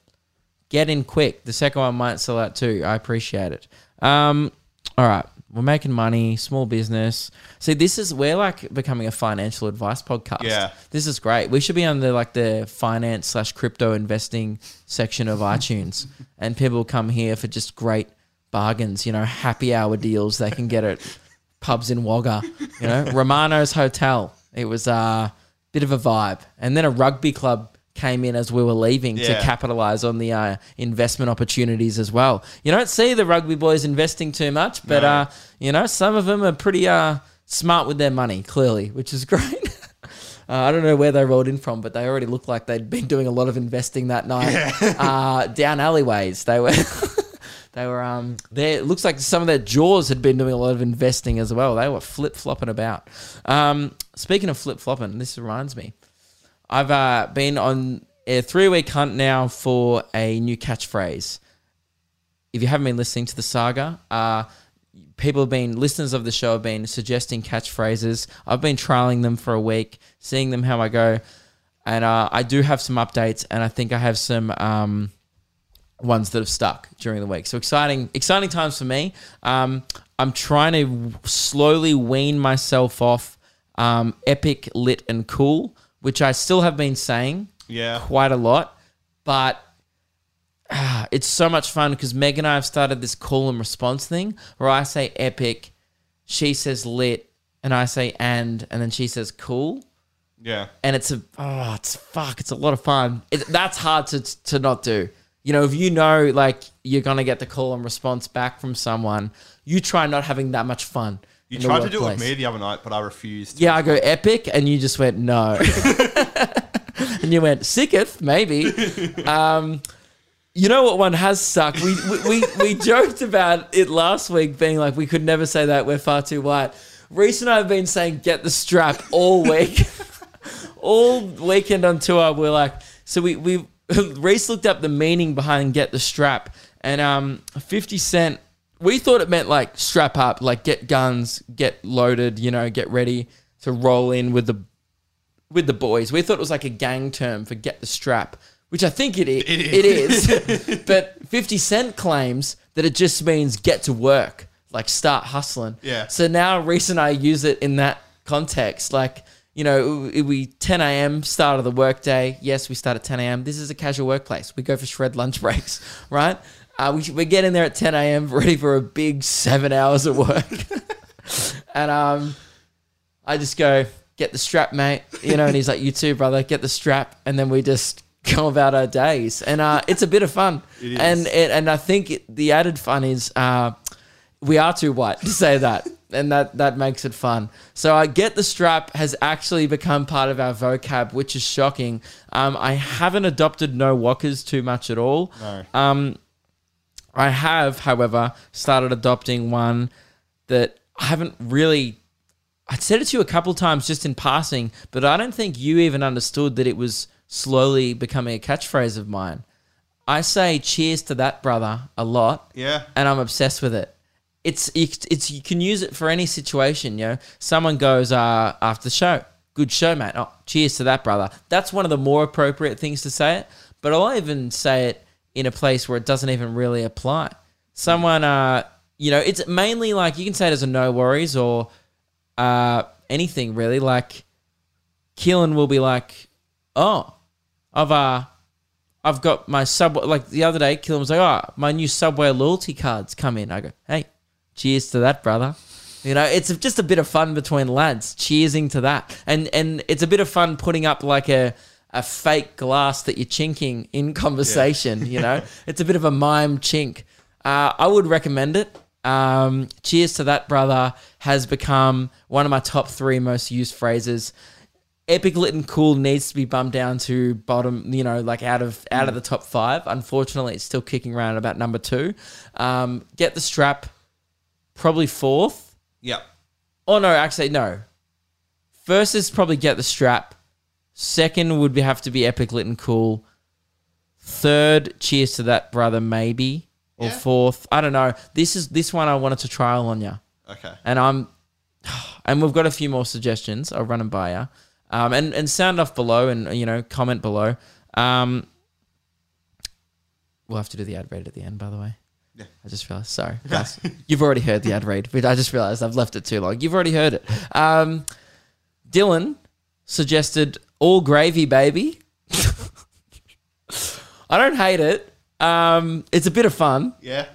get in quick. The second one might sell out too. I appreciate it. Um, all right. We're making money, small business. See, this is we're like becoming a financial advice podcast. Yeah. This is great. We should be on the like the finance slash crypto investing section of iTunes. And people come here for just great bargains, you know, happy hour deals they can get at pubs in Wagga. You know, Romano's Hotel. It was a uh, bit of a vibe. And then a rugby club came in as we were leaving to capitalize on the uh, investment opportunities as well. You don't see the rugby boys investing too much, but No. uh, you know, some of them are pretty uh, smart with their money, clearly, which is great. Uh, I don't know where they rolled in from, but they already looked like they'd been doing a lot of investing that night uh, down alleyways. They were, they were. Um, there. It looks like some of their jaws had been doing a lot of investing as well. They were flip flopping about. Um, speaking of flip flopping, this reminds me. I've uh, been on a three week hunt now for a new catchphrase. If you haven't been listening to the saga, uh, people have been listeners of the show have been suggesting catchphrases. I've been trialing them for a week, seeing them how I go, and uh, I do have some updates, and I think I have some um, ones that have stuck during the week. So exciting, exciting times for me. Um, I'm trying to slowly wean myself off um, epic, lit, and cool, which I still have been saying Yeah. quite a lot, but ah, it's so much fun because Meg and I have started this call and response thing where I say epic, she says lit, and I say and, and then she says cool. Yeah. And it's a oh, it's fuck, it's a lot of fun. It, that's hard to to not do. You know, if you know like you're gonna get the call and response back from someone, you try not having that much fun. You tried to do it with me the other night, but I refused. Yeah, I go epic, and you just went no. and you went sicketh, maybe. Um, you know what one has sucked? We, we, we, we joked about it last week, being like, we could never say that, we're far too white. Reese and I have been saying, get the strap all week. all weekend on tour, we're like, so we, we, Reese looked up the meaning behind get the strap, and um, 50 Cent, we thought it meant like strap up, like get guns, get loaded, you know, get ready to roll in with the with the boys. We thought it was like a gang term for get the strap, which I think it is. It is. but 50 Cent claims that it just means get to work, like start hustling. Yeah. So now Reese and I use it in that context. Like, you know, it- we 10 a.m. start of the workday. Yes, we start at 10 a.m. This is a casual workplace. We go for shred lunch breaks, right? Uh, we, we get in there at 10 a.m. ready for a big seven hours of work. and um, I just go, get the strap, mate. You know, and he's like, you too, brother, get the strap. And then we just go about our days. And uh, it's a bit of fun. It is. And, it, and I think it, the added fun is uh, we are too white to say that. And that, that makes it fun. So I get the strap has actually become part of our vocab, which is shocking. Um, I haven't adopted no wuckers too much at all. No. Um, I have, however, started adopting one that I haven't really. I said it to you a couple times just in passing, but I don't think you even understood that it was slowly becoming a catchphrase of mine. I say cheers to that brother a lot, Yeah. and I'm obsessed with it. It's it's, it's you can use it for any situation. You know, someone goes uh, after the show, good show, mate. Oh, cheers to that brother. That's one of the more appropriate things to say it. But I'll even say it in a place where it doesn't even really apply. Someone, uh, you know, it's mainly like you can say it as a no worries or uh, anything really. Like Keelan will be like, oh, I've uh, I've got my subway. Like the other day, Keelan was like, oh, my new Subway loyalty cards come in. I go, hey, cheers to that, brother. You know, it's just a bit of fun between lads, cheersing to that, and and it's a bit of fun putting up like a a fake glass that you're chinking in conversation. You know, it's a bit of a mime chink. Uh, I would recommend it. Um, cheers to that, brother. Has become one of my top three most used phrases. Epic lit and cool needs to be bumped down to bottom, you know, like out of out of the top five. Unfortunately, it's still kicking around about number two. Um, get the strap, probably fourth. Yep. Oh no, actually no. First is probably get the strap. Second would be, have to be epic lit and cool. Third, cheers to that brother, maybe. Or Yeah. fourth, I don't know. This is this one I wanted to trial on you, Okay. and I'm, and we've got a few more suggestions. I'll run them by you, um, and and sound off below, and you know comment below. Um, we'll have to do the ad read at the end, by the way. Yeah. I just realized. Sorry, guys. You've already heard the ad read, but I just realized I've left it too long. You've already heard it. Um, Dylan suggested all gravy, baby. I don't hate it. Um, it's a bit of fun. Yeah.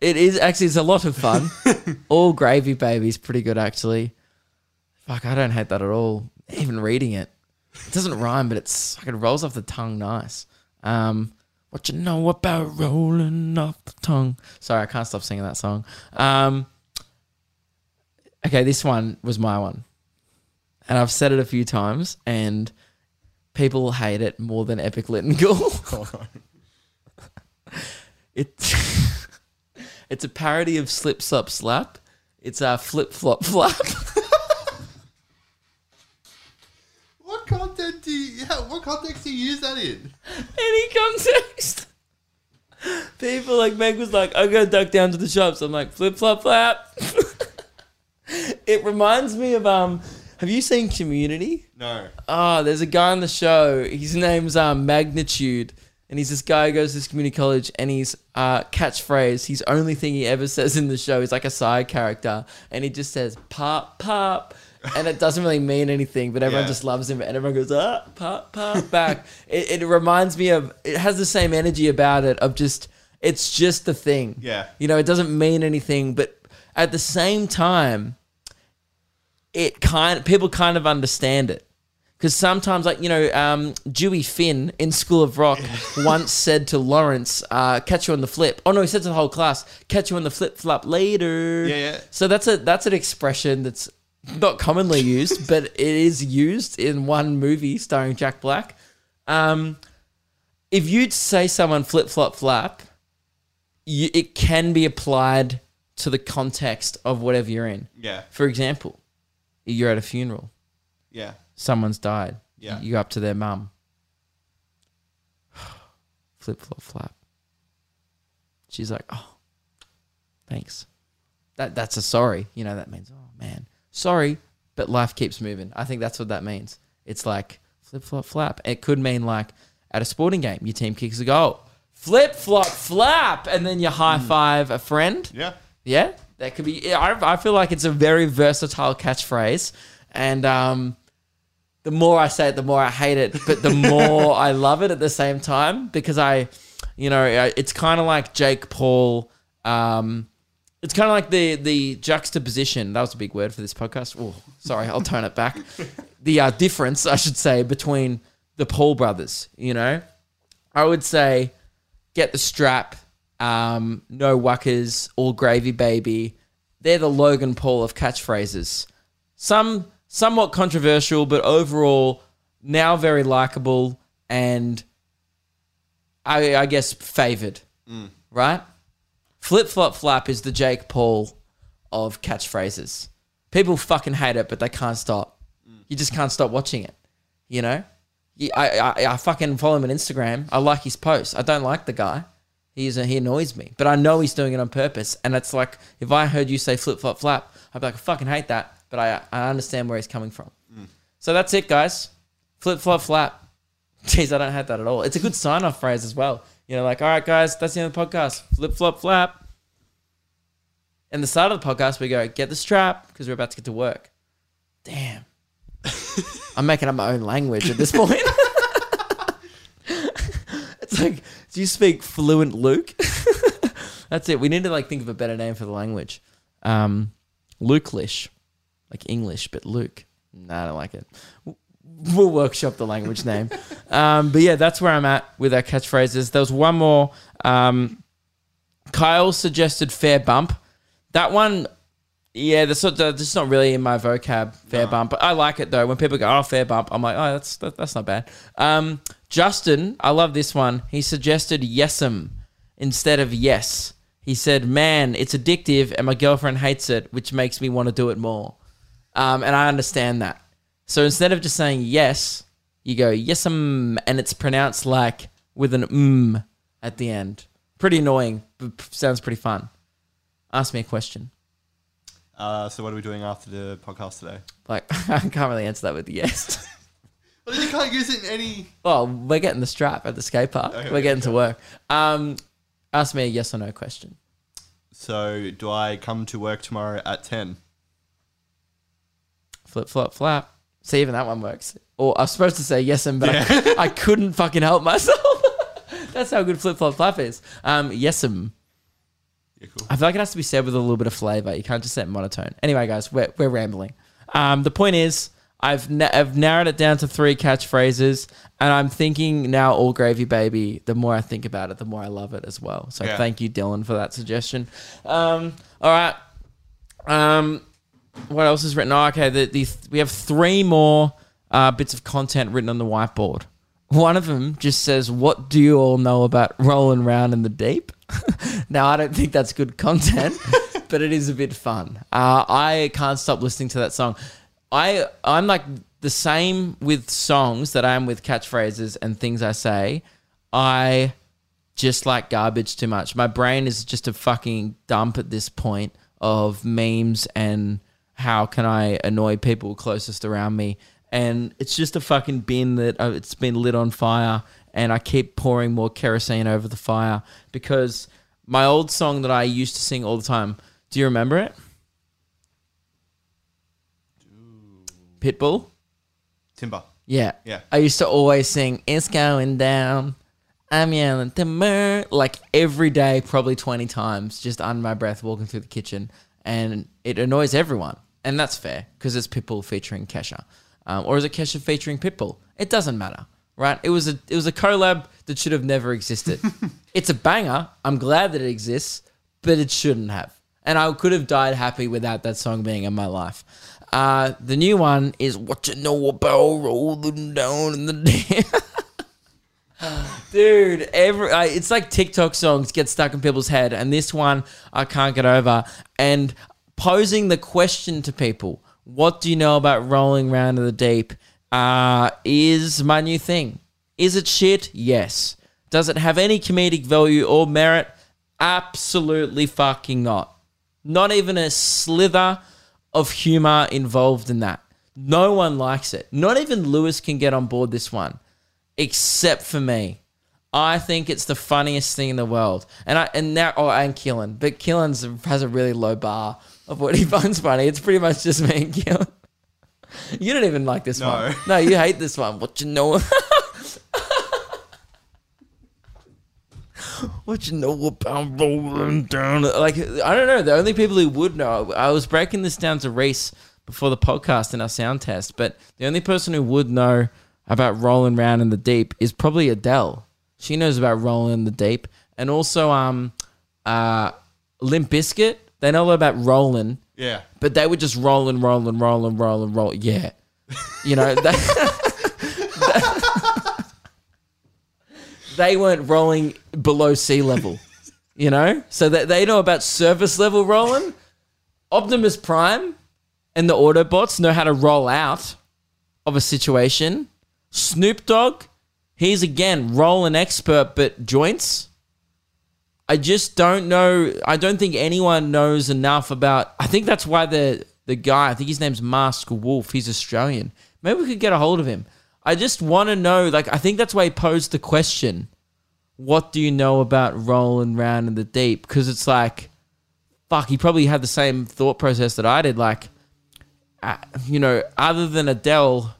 It is actually it's a lot of fun. all gravy, baby is pretty good actually. Fuck, I don't hate that at all. Even reading it, it doesn't rhyme, but it's like it rolls off the tongue nice. Um, what you know about rolling off the tongue? Sorry, I can't stop singing that song. Um, okay, this one was my one, and I've said it a few times, and people hate it more than Epic Lit and Cool. It's it's a parody of Slip Slop Slap. It's a flip flop flap. What content do you? Yeah, what context do you use that in? Any context. People like Meg was like, I'm gonna duck down to the shops. I'm like, flip flop flap. it reminds me of um have you seen Community? No. Oh, there's a guy on the show. His name's um, Magnitude, and he's this guy who goes to this community college, and his uh, catchphrase, his only thing he ever says in the show is like a side character, and he just says pop pop, and it doesn't really mean anything, but everyone Yeah. just loves him, and everyone goes ah pop pop back. it, it reminds me of it has the same energy about it of just it's just the thing. Yeah. you know, it doesn't mean anything, but at the same time it kind people kind of understand it because sometimes like you know um, Dewey Finn in School of Rock once said to Lawrence uh, catch you on the flip oh no he said to the whole class catch you on the flip flop later Yeah, yeah. so that's a that's an expression that's not commonly used but it is used in one movie starring Jack Black um, if you'd say someone flip flop flap you, it can be applied to the context of whatever you're in Yeah. for example, you're at a funeral, Yeah. Someone's died. Yeah. You go up to their mum. Flip flop flap. She's like, "Oh, thanks." That that's a sorry. You know that means, "Oh man, sorry," but life keeps moving. I think that's what that means. It's like flip flop flap. It could mean like at a sporting game, your team kicks a goal. Flip flop flap, and then you high five a friend. Yeah. Yeah, that could be. I, I feel like it's a very versatile catchphrase, and um, the more I say it, the more I hate it, but the more I love it at the same time because I, you know, it's kind of like Jake Paul. Um, it's kind of like the the juxtaposition. That was a big word for this podcast. Oh, sorry, I'll tone it back. The uh, difference, I should say, between the Paul brothers. You know, I would say get the strap, um, no wuckers, all gravy baby. They're the Logan Paul of catchphrases. Some somewhat controversial, but overall now very likable and I, I guess favored. Mm. Right? Flip flop flap is the Jake Paul of catchphrases. People fucking hate it, but they can't stop. Mm. You just can't stop watching it. You know? I, I, I fucking follow him on Instagram. I like his posts. I don't like the guy. He's he annoys me, but I know he's doing it on purpose. And it's like if I heard you say flip flop flap, I'd be like, I fucking hate that, but I I understand where he's coming from. So that's it, guys. Flip flop flap. Jeez, I don't have that at all. It's a good sign off phrase as well. You know, like, all right, guys, that's the end of the podcast. Flip flop flap. And the start of the podcast, we go get the strap because we're about to get to work. Damn. I'm making up my own language at this point. it's like, do you speak fluent Luke? That's it. We need to like think of a better name for the language. Um, Lukelish, like English, but Luke. No, I don't like it. We'll workshop the language name. Um, but yeah, that's where I'm at with our catchphrases. There was one more. Um, Kyle suggested fair bump. That one, yeah, that's not that's not really in my vocab. Fair bump, but I like it though. When people go, "Oh, fair bump," I'm like, "Oh, that's that, that's not bad." Um, Justin, I love this one. He suggested yes'em instead of yes. He said, "Man, it's addictive, and my girlfriend hates it, which makes me want to do it more." Um, and I understand that. So instead of just saying yes, you go yes'em, and it's pronounced like with an mm at the end. Pretty annoying, but sounds pretty fun. Ask me a question. Uh, so what are we doing after the podcast today? Like I can't really answer that with yes. Well, you can't use it in any. well, we're getting the strap at the skate park. Okay, we're getting to work. Um, ask me a yes or no question. So do I come to work tomorrow at ten? Flip, flop, flap. See, even that one works. Or I was supposed to say yes and, but I, I couldn't fucking help myself. That's how good flip, flop, flap is. Um, yes'em. Yeah, cool. I feel like it has to be said with a little bit of flavor. You can't just say it monotone. Anyway, guys, we're, we're rambling. Um, the point is, I've, na- I've narrowed it down to three catchphrases, and I'm thinking now all gravy baby. The more I think about it, the more I love it as well. So Yeah. thank you, Dylan, for that suggestion. Um, all right. Um, what else is written? Oh, okay, the, the, we have three more uh, bits of content written on the whiteboard. One of them just says, "What do you all know about rolling around in the deep?" now, I don't think that's good content, but it is a bit fun. Uh, I can't stop listening to that song. I I'm like the same with songs that I am with catchphrases and things I say. I just like garbage too much. My brain is just a fucking dump at this point of memes and how can I annoy people closest around me. And it's just a fucking bin that uh, it's been lit on fire, and I keep pouring more kerosene over the fire because my old song that I used to sing all the time. Do you remember it? Pitbull. Timber. Yeah. Yeah. I used to always sing, It's going down. I'm yelling timber like every day, probably 20 times, just under my breath walking through the kitchen. And it annoys everyone. And that's fair because it's Pitbull featuring Kesha. Um, or is it Kesha featuring Pitbull? It doesn't matter, right? It was a it was a collab that should have never existed. it's a banger. I'm glad that it exists, but it shouldn't have. And I could have died happy without that song being in my life. Uh, the new one is "What You Know About Rolling Down in the Deep." Dude, every I, it's like TikTok songs get stuck in people's head, and this one I can't get over. And posing the question to people, "What do you know about rolling around in the deep?" Uh, is my new thing. Is it shit? Yes. Does it have any comedic value or merit? Absolutely fucking not. Not even a slither of humor involved in that. No one likes it. Not even Lewis can get on board this one, except for me. I think it's the funniest thing in the world. And I and now oh and Killen. But Killen's has a really low bar of what he finds funny. It's pretty much just me and Killen. You don't even like this No. one. No, you hate this one. What you know? what you know about rolling down? Like I don't know. The only people who would know. I was breaking this down to Reese before the podcast in our sound test, but the only person who would know about rolling around in the deep is probably Adele. She knows about rolling in the deep, and also um, uh, Limp Bizkit. They know about rolling Yeah. but they were just rolling, rolling, rolling, rolling, roll. Yeah, you know, they, they weren't rolling below sea level. You know, so that they know about surface level rolling. Optimus Prime and the Autobots know how to roll out of a situation. Snoop Dogg, he's again rolling expert, but joints. I just don't know. I don't think anyone knows enough about. I think that's why the the guy. I think his name's Mask Wolf. He's Australian. Maybe we could get a hold of him. I just want to know. Like, I think that's why he posed the question. What do you know about rolling around in the deep? Because it's like, fuck. He probably had the same thought process that I did. Like, uh, you know, other than Adele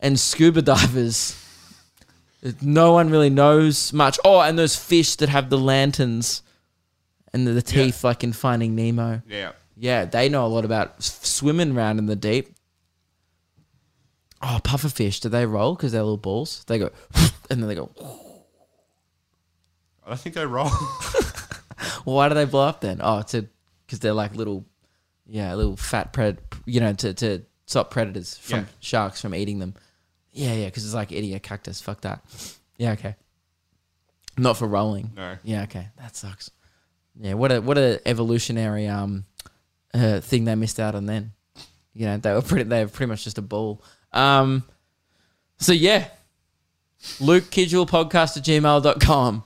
and scuba divers, no one really knows much. Oh, and those fish that have the lanterns and the, the teeth, like in Finding Nemo. Yeah. Yeah, they know a lot about s- swimming around in the deep. Oh, pufferfish, do they roll because they're little balls? They go, and then they go. I don't think they roll. Well, why do they blow up then? Oh, to because they're like little, yeah, little fat pred, you know, to to stop predators from Yeah. sharks from eating them. Yeah, yeah, because it's like a cactus. Fuck that. Yeah, okay. Not for rolling. No. Yeah, okay. That sucks. Yeah, what a what a evolutionary um uh, thing they missed out on then. You know, they were pretty they were pretty much just a ball. Um so yeah. Luke Kidgell podcast at gmail.com.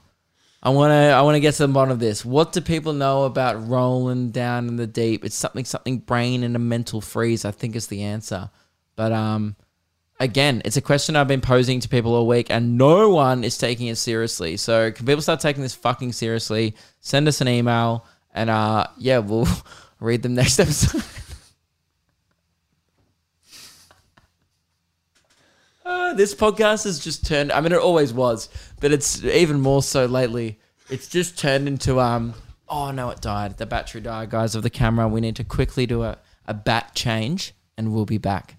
I wanna I wanna get to the bottom of this. What do people know about rolling down in the deep? It's something something brain and a mental freeze, I think is the answer. But um again, it's a question I've been posing to people all week, and no one is taking it seriously. So, can people start taking this fucking seriously? Send us an email, and uh, yeah, we'll read them next episode. Uh, this podcast has just turned. I mean, it always was, but it's even more so lately. It's just turned into um. Oh no, it died. The battery died, guys. Of the camera, we need to quickly do a a bat change, and we'll be back.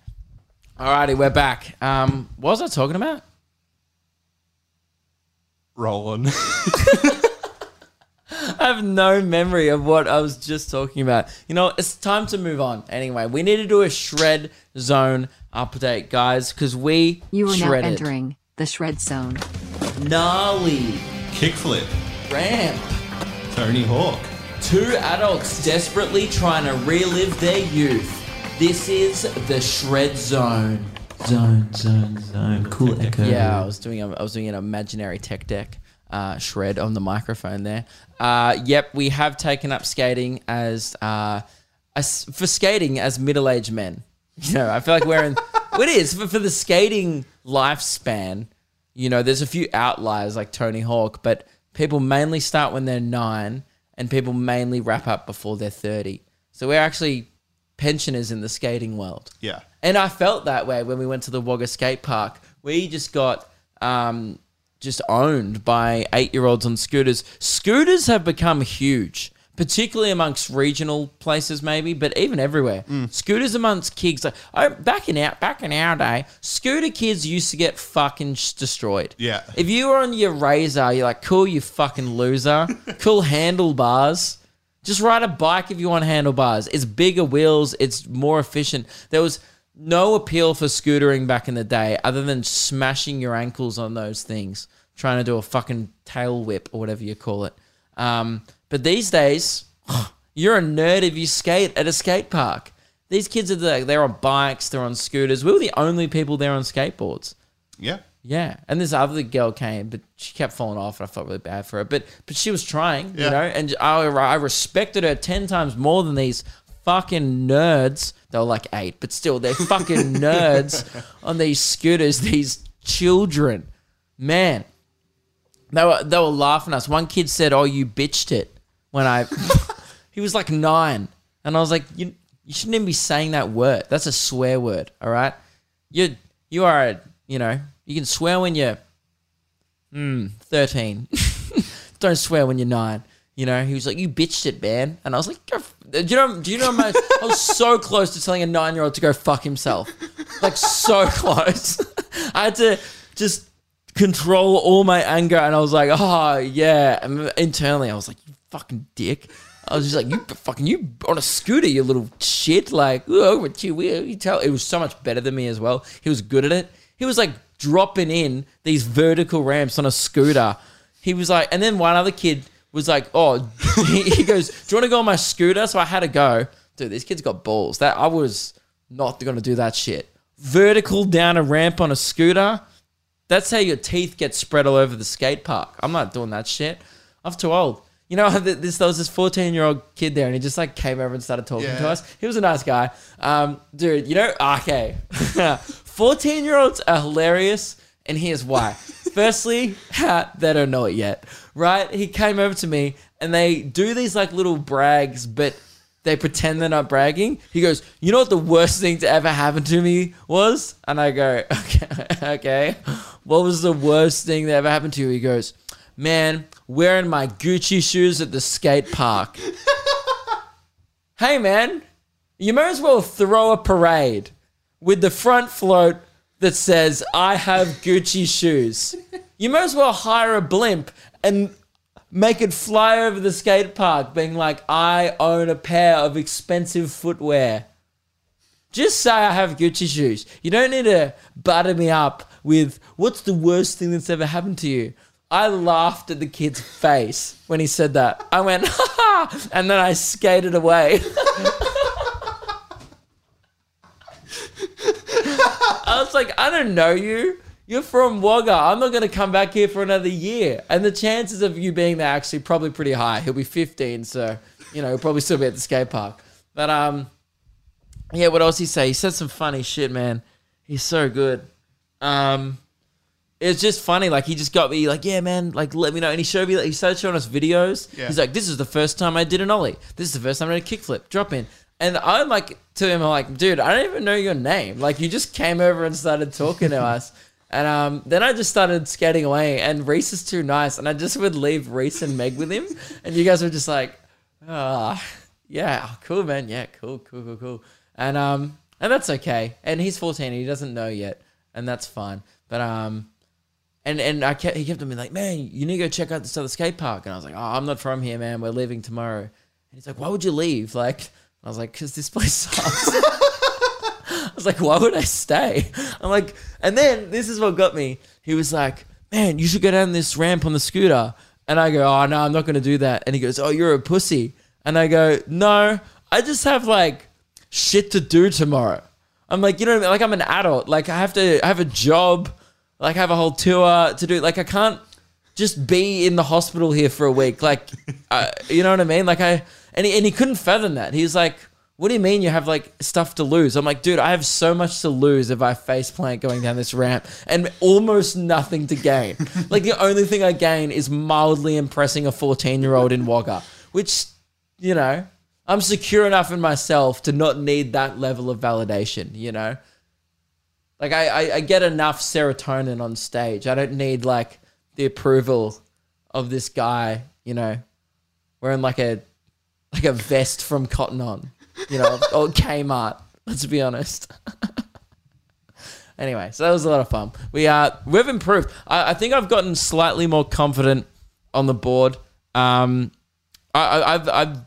Alrighty, we're back. Um, what was I talking about? Rolling. I have no memory of what I was just talking about. You know, it's time to move on. Anyway, we need to do a shred zone update, guys, because we You are now entering the shred zone. gnarly Kickflip. ramp. Tony Hawk. Two adults desperately trying to relive their youth. This is the shred zone. Zone, zone, zone. Cool echo. Yeah, I was doing a, I was doing an imaginary tech deck uh, shred on the microphone there. Uh, yep, we have taken up skating as uh, as for skating as middle aged men. You know, I feel like we're in. it is for, for the skating lifespan. You know, there's a few outliers like Tony Hawk, but people mainly start when they're nine, and people mainly wrap up before they're thirty. So we're actually pensioners in the skating world. Yeah. And I felt that way when we went to the Wagga skate park. We just got um, just owned by eight year olds on scooters. Scooters have become huge, particularly amongst regional places, maybe, but even everywhere. Scooters amongst kids, like I, back in our back in our day, scooter kids used to get fucking destroyed. Yeah. If you were on your razor, you're like, cool, you fucking loser. cool handlebars. Just ride a bike if you want handlebars. It's bigger wheels. It's more efficient. There was no appeal for scootering back in the day other than smashing your ankles on those things, trying to do a fucking tail whip or whatever you call it. Um, but these days, you're a nerd if you skate at a skate park. These kids are the, they're on bikes, they're on scooters. We were the only people there on skateboards. Yeah. Yeah, and this other girl came, but she kept falling off, and I felt really bad for her. But but she was trying, you know, and I, I respected her ten times more than these fucking nerds. They were like eight, but still, they're fucking nerds on these scooters. These children, man, they were they were laughing at us. One kid said, "Oh, you bitched it," when I he was like nine, and I was like, "You you shouldn't even be saying that word. That's a swear word. All right, you you are a, you know you can swear when you're mm, thirteen. Don't swear when you're nine. You know, he was like, "You bitched it, man," and I was like, "Do you know? Do you know? Much, I was so close to telling a nine-year-old to go fuck himself, like so close. I had to just control all my anger, and I was like, "Oh yeah." And internally, I was like, "You fucking dick." I was just like, "You fucking you on a scooter, you little shit!" Like, oh, you you tell. It was so much better than me as well. He was good at it. He was like dropping in these vertical ramps on a scooter. He was like, and then one other kid was like, "Oh," he, he goes, "Do you want to go on my scooter?" So I had to go. Dude, this kid's got balls. That I was not going to do that shit. Vertical down a ramp on a scooter. That's how your teeth get spread all over the skate park. I'm not doing that shit. I'm too old. You know, th- this there was this 14 year old kid there, and he just like came over and started talking to us. He was a nice guy, um, dude. You know, okay, 14 year olds are hilarious, and here's why. Firstly, they don't know it yet, right? He came over to me, and they do these like little brags, but they pretend they're not bragging. He goes, "You know what the worst thing to ever happen to me was?" And I go, "Okay, okay. What was the worst thing that ever happened to you?" He goes, "Man, wearing my Gucci shoes at the skate park." hey man, you may as well throw a parade with the front float that says I have Gucci shoes. You might as well hire a blimp and make it fly over the skate park, being like, I own a pair of expensive footwear. Just say I have Gucci shoes. You don't need to butter me up with what's the worst thing that's ever happened to you. I laughed at the kid's face when he said that. I went, ha ha, and then I skated away. I was like, I don't know you. You're from Wagga. I'm not going to come back here for another year. And the chances of you being there actually probably pretty high. He'll be 15, so, you know, he'll probably still be at the skate park. But, um, yeah, what else he say? He said some funny shit, man. He's so good. Um, it's just funny. Like he just got me, like, yeah, man, like let me know. And he showed me, like, he started showing us videos. Yeah. He's like, this is the first time I did an ollie. This is the first time I did a kickflip, drop in. And I'm like to him, I'm like, dude, I don't even know your name. Like you just came over and started talking to us. And um, then I just started skating away. And Reese is too nice, and I just would leave Reese and Meg with him. And you guys were just like, ah, yeah, cool, man, yeah, cool, cool, cool, cool. And um, and that's okay. And he's 14, and he doesn't know yet, and that's fine. But um, and and I kept he kept on me like, man, you need to go check out this other skate park. And I was like, oh, I'm not from here, man. We're leaving tomorrow. And he's like, why would you leave? Like, I was like, because this place sucks. I was like, why would I stay? I'm like, and then this is what got me. He was like, man, you should go down this ramp on the scooter. And I go, oh, no, I'm not going to do that. And he goes, oh, you're a pussy. And I go, no, I just have like shit to do tomorrow. I'm like, you know what I mean? Like, I'm an adult. Like, I have to I have a job. Like, I have a whole tour to do. Like, I can't just be in the hospital here for a week. Like, you know what I mean? Like, I, and he, and he couldn't fathom that. He's like, what do you mean you have like stuff to lose? I'm like, dude, I have so much to lose if I face plant going down this ramp and almost nothing to gain. like, the only thing I gain is mildly impressing a 14 year old in Wagga, which, you know, I'm secure enough in myself to not need that level of validation, you know? Like I, I, I get enough serotonin on stage. I don't need like the approval of this guy, you know, wearing like a like a vest from Cotton On, you know, or Kmart. Let's be honest. anyway, so that was a lot of fun. We uh we've improved. I, I think I've gotten slightly more confident on the board. Um, I, I I've I'm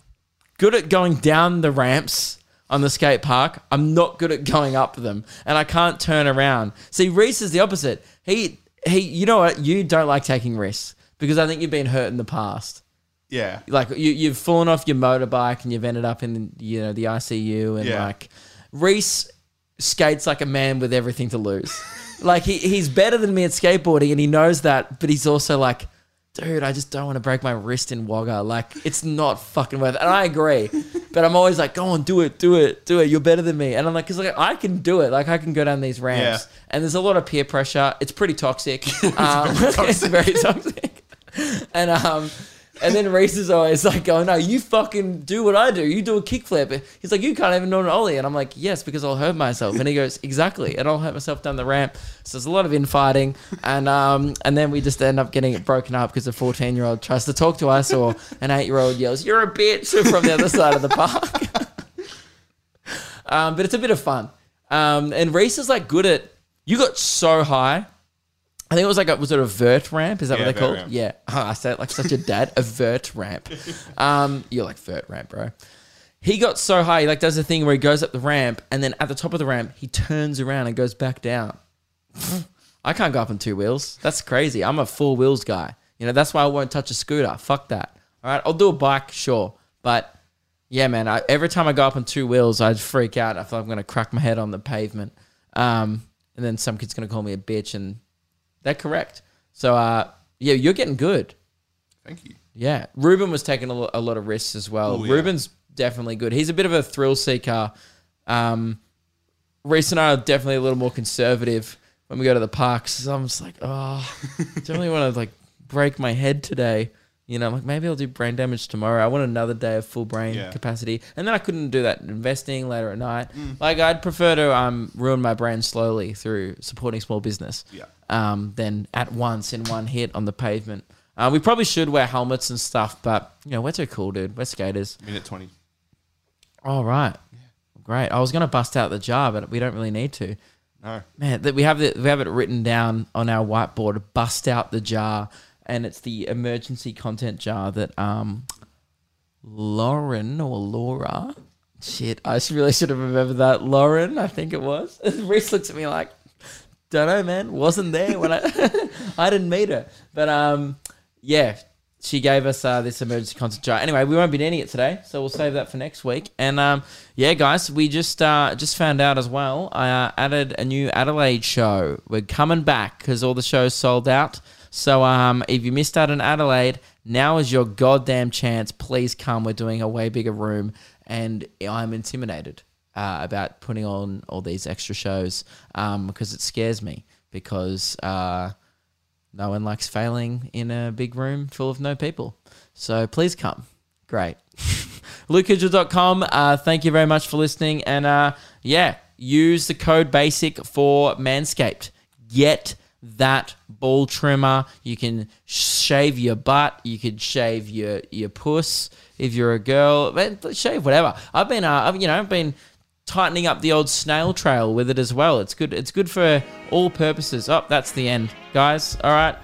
good at going down the ramps on the skate park. I'm not good at going up them, and I can't turn around. See, Reese is the opposite. He he, you know what? You don't like taking risks because I think you've been hurt in the past. Yeah. Like you, you've fallen off your motorbike and you've ended up in you know the ICU and Yeah. like Reese skates like a man with everything to lose. like he, he's better than me at skateboarding and he knows that, but he's also like, dude, I just don't want to break my wrist in Wagga. Like it's not fucking worth it. And I agree, but I'm always like, go on, do it, do it, do it. You're better than me. And I'm like, cause like I can do it. Like I can go down these ramps. Yeah. And there's a lot of peer pressure. It's pretty toxic. um, it's very toxic. And um, and then Reese is always like going, "No, you fucking do what I do. You do a kickflip." He's like, "You can't even do an ollie," and I'm like, "Yes, because I'll hurt myself." And he goes, "Exactly," and I'll hurt myself down the ramp. So there's a lot of infighting, and um, and then we just end up getting it broken up because a 14 year old tries to talk to us, or an eight year old yells, "You're a bitch" from the other side of the park. um, but it's a bit of fun. Um, and Reese is like good at. You got so high. I think it was like a, was it a vert ramp? Is that Yeah, what they vert call it? ramp. Yeah. Oh, I said it like such a dad. A vert ramp. Um, you're like vert ramp, bro. He got so high, he like does a thing where he goes up the ramp and then at the top of the ramp, he turns around and goes back down. I can't go up on two wheels. That's crazy. I'm a four wheels guy. You know, that's why I won't touch a scooter. Fuck that. All right. I'll do a bike, sure. But yeah, man, I, every time I go up on two wheels, I'd freak out. I feel like I'm going to crack my head on the pavement. Um, and then some kid's going to call me a bitch and they're correct. So, uh, yeah, you're getting good. Thank you. Yeah. Ruben was taking a lo- a lot of risks as well. Oh, yeah. Ruben's definitely good. He's a bit of a thrill seeker. Um, Reese and I are definitely a little more conservative when we go to the parks. So I'm just like, oh, I don't want to like break my head today. You know, I'm like maybe I'll do brain damage tomorrow. I want another day of full brain Yeah. capacity, and then I couldn't do that investing later at night. Mm. Like I'd prefer to um ruin my brain slowly through supporting small business Yeah. um, than at once in one hit on the pavement. Uh, we probably should wear helmets and stuff, but you know we're too cool, dude. We're skaters. Minute 20. All right. Great. I was going to bust out the jar, but we don't really need to. No. Man, that we have it. We have it written down on our whiteboard. Bust out the jar, and it's the emergency content jar that um, Lauren or Laura. Shit, I really should have remembered that. Lauren, I think it was. Reese looks at me like, don't know, man. Wasn't there when I I didn't meet her, but um, yeah, she gave us uh, this emergency content jar. Anyway, we won't be needing it today, so we'll save that for next week. And um, yeah, guys, we just uh, just found out as well. I uh, added a new Adelaide show. We're coming back because all the shows sold out. So um, if you missed out on Adelaide, now is your goddamn chance. Please come. We're doing a way bigger room, and I'm intimidated uh, about putting on all these extra shows um, because it scares me because. Uh, no one likes failing in a big room full of no people. So please come. Great. LukeKidgell.com. Uh, thank you very much for listening. And uh, yeah, use the code BASIC for Manscaped. Get that ball trimmer. You can shave your butt. You could shave your, your puss if you're a girl. Shave whatever. I've been, uh, I've, you know, I've been tightening up the old snail trail with it as well. It's good. It's good for all purposes. Oh, that's the end, guys. All right.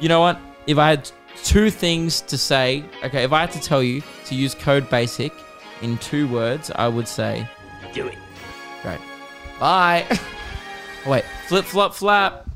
You know what? If I had two things to say, okay, if I had to tell you to use code basic in two words, I would say Do it. great. Bye. Wait. Flip, flop, flap.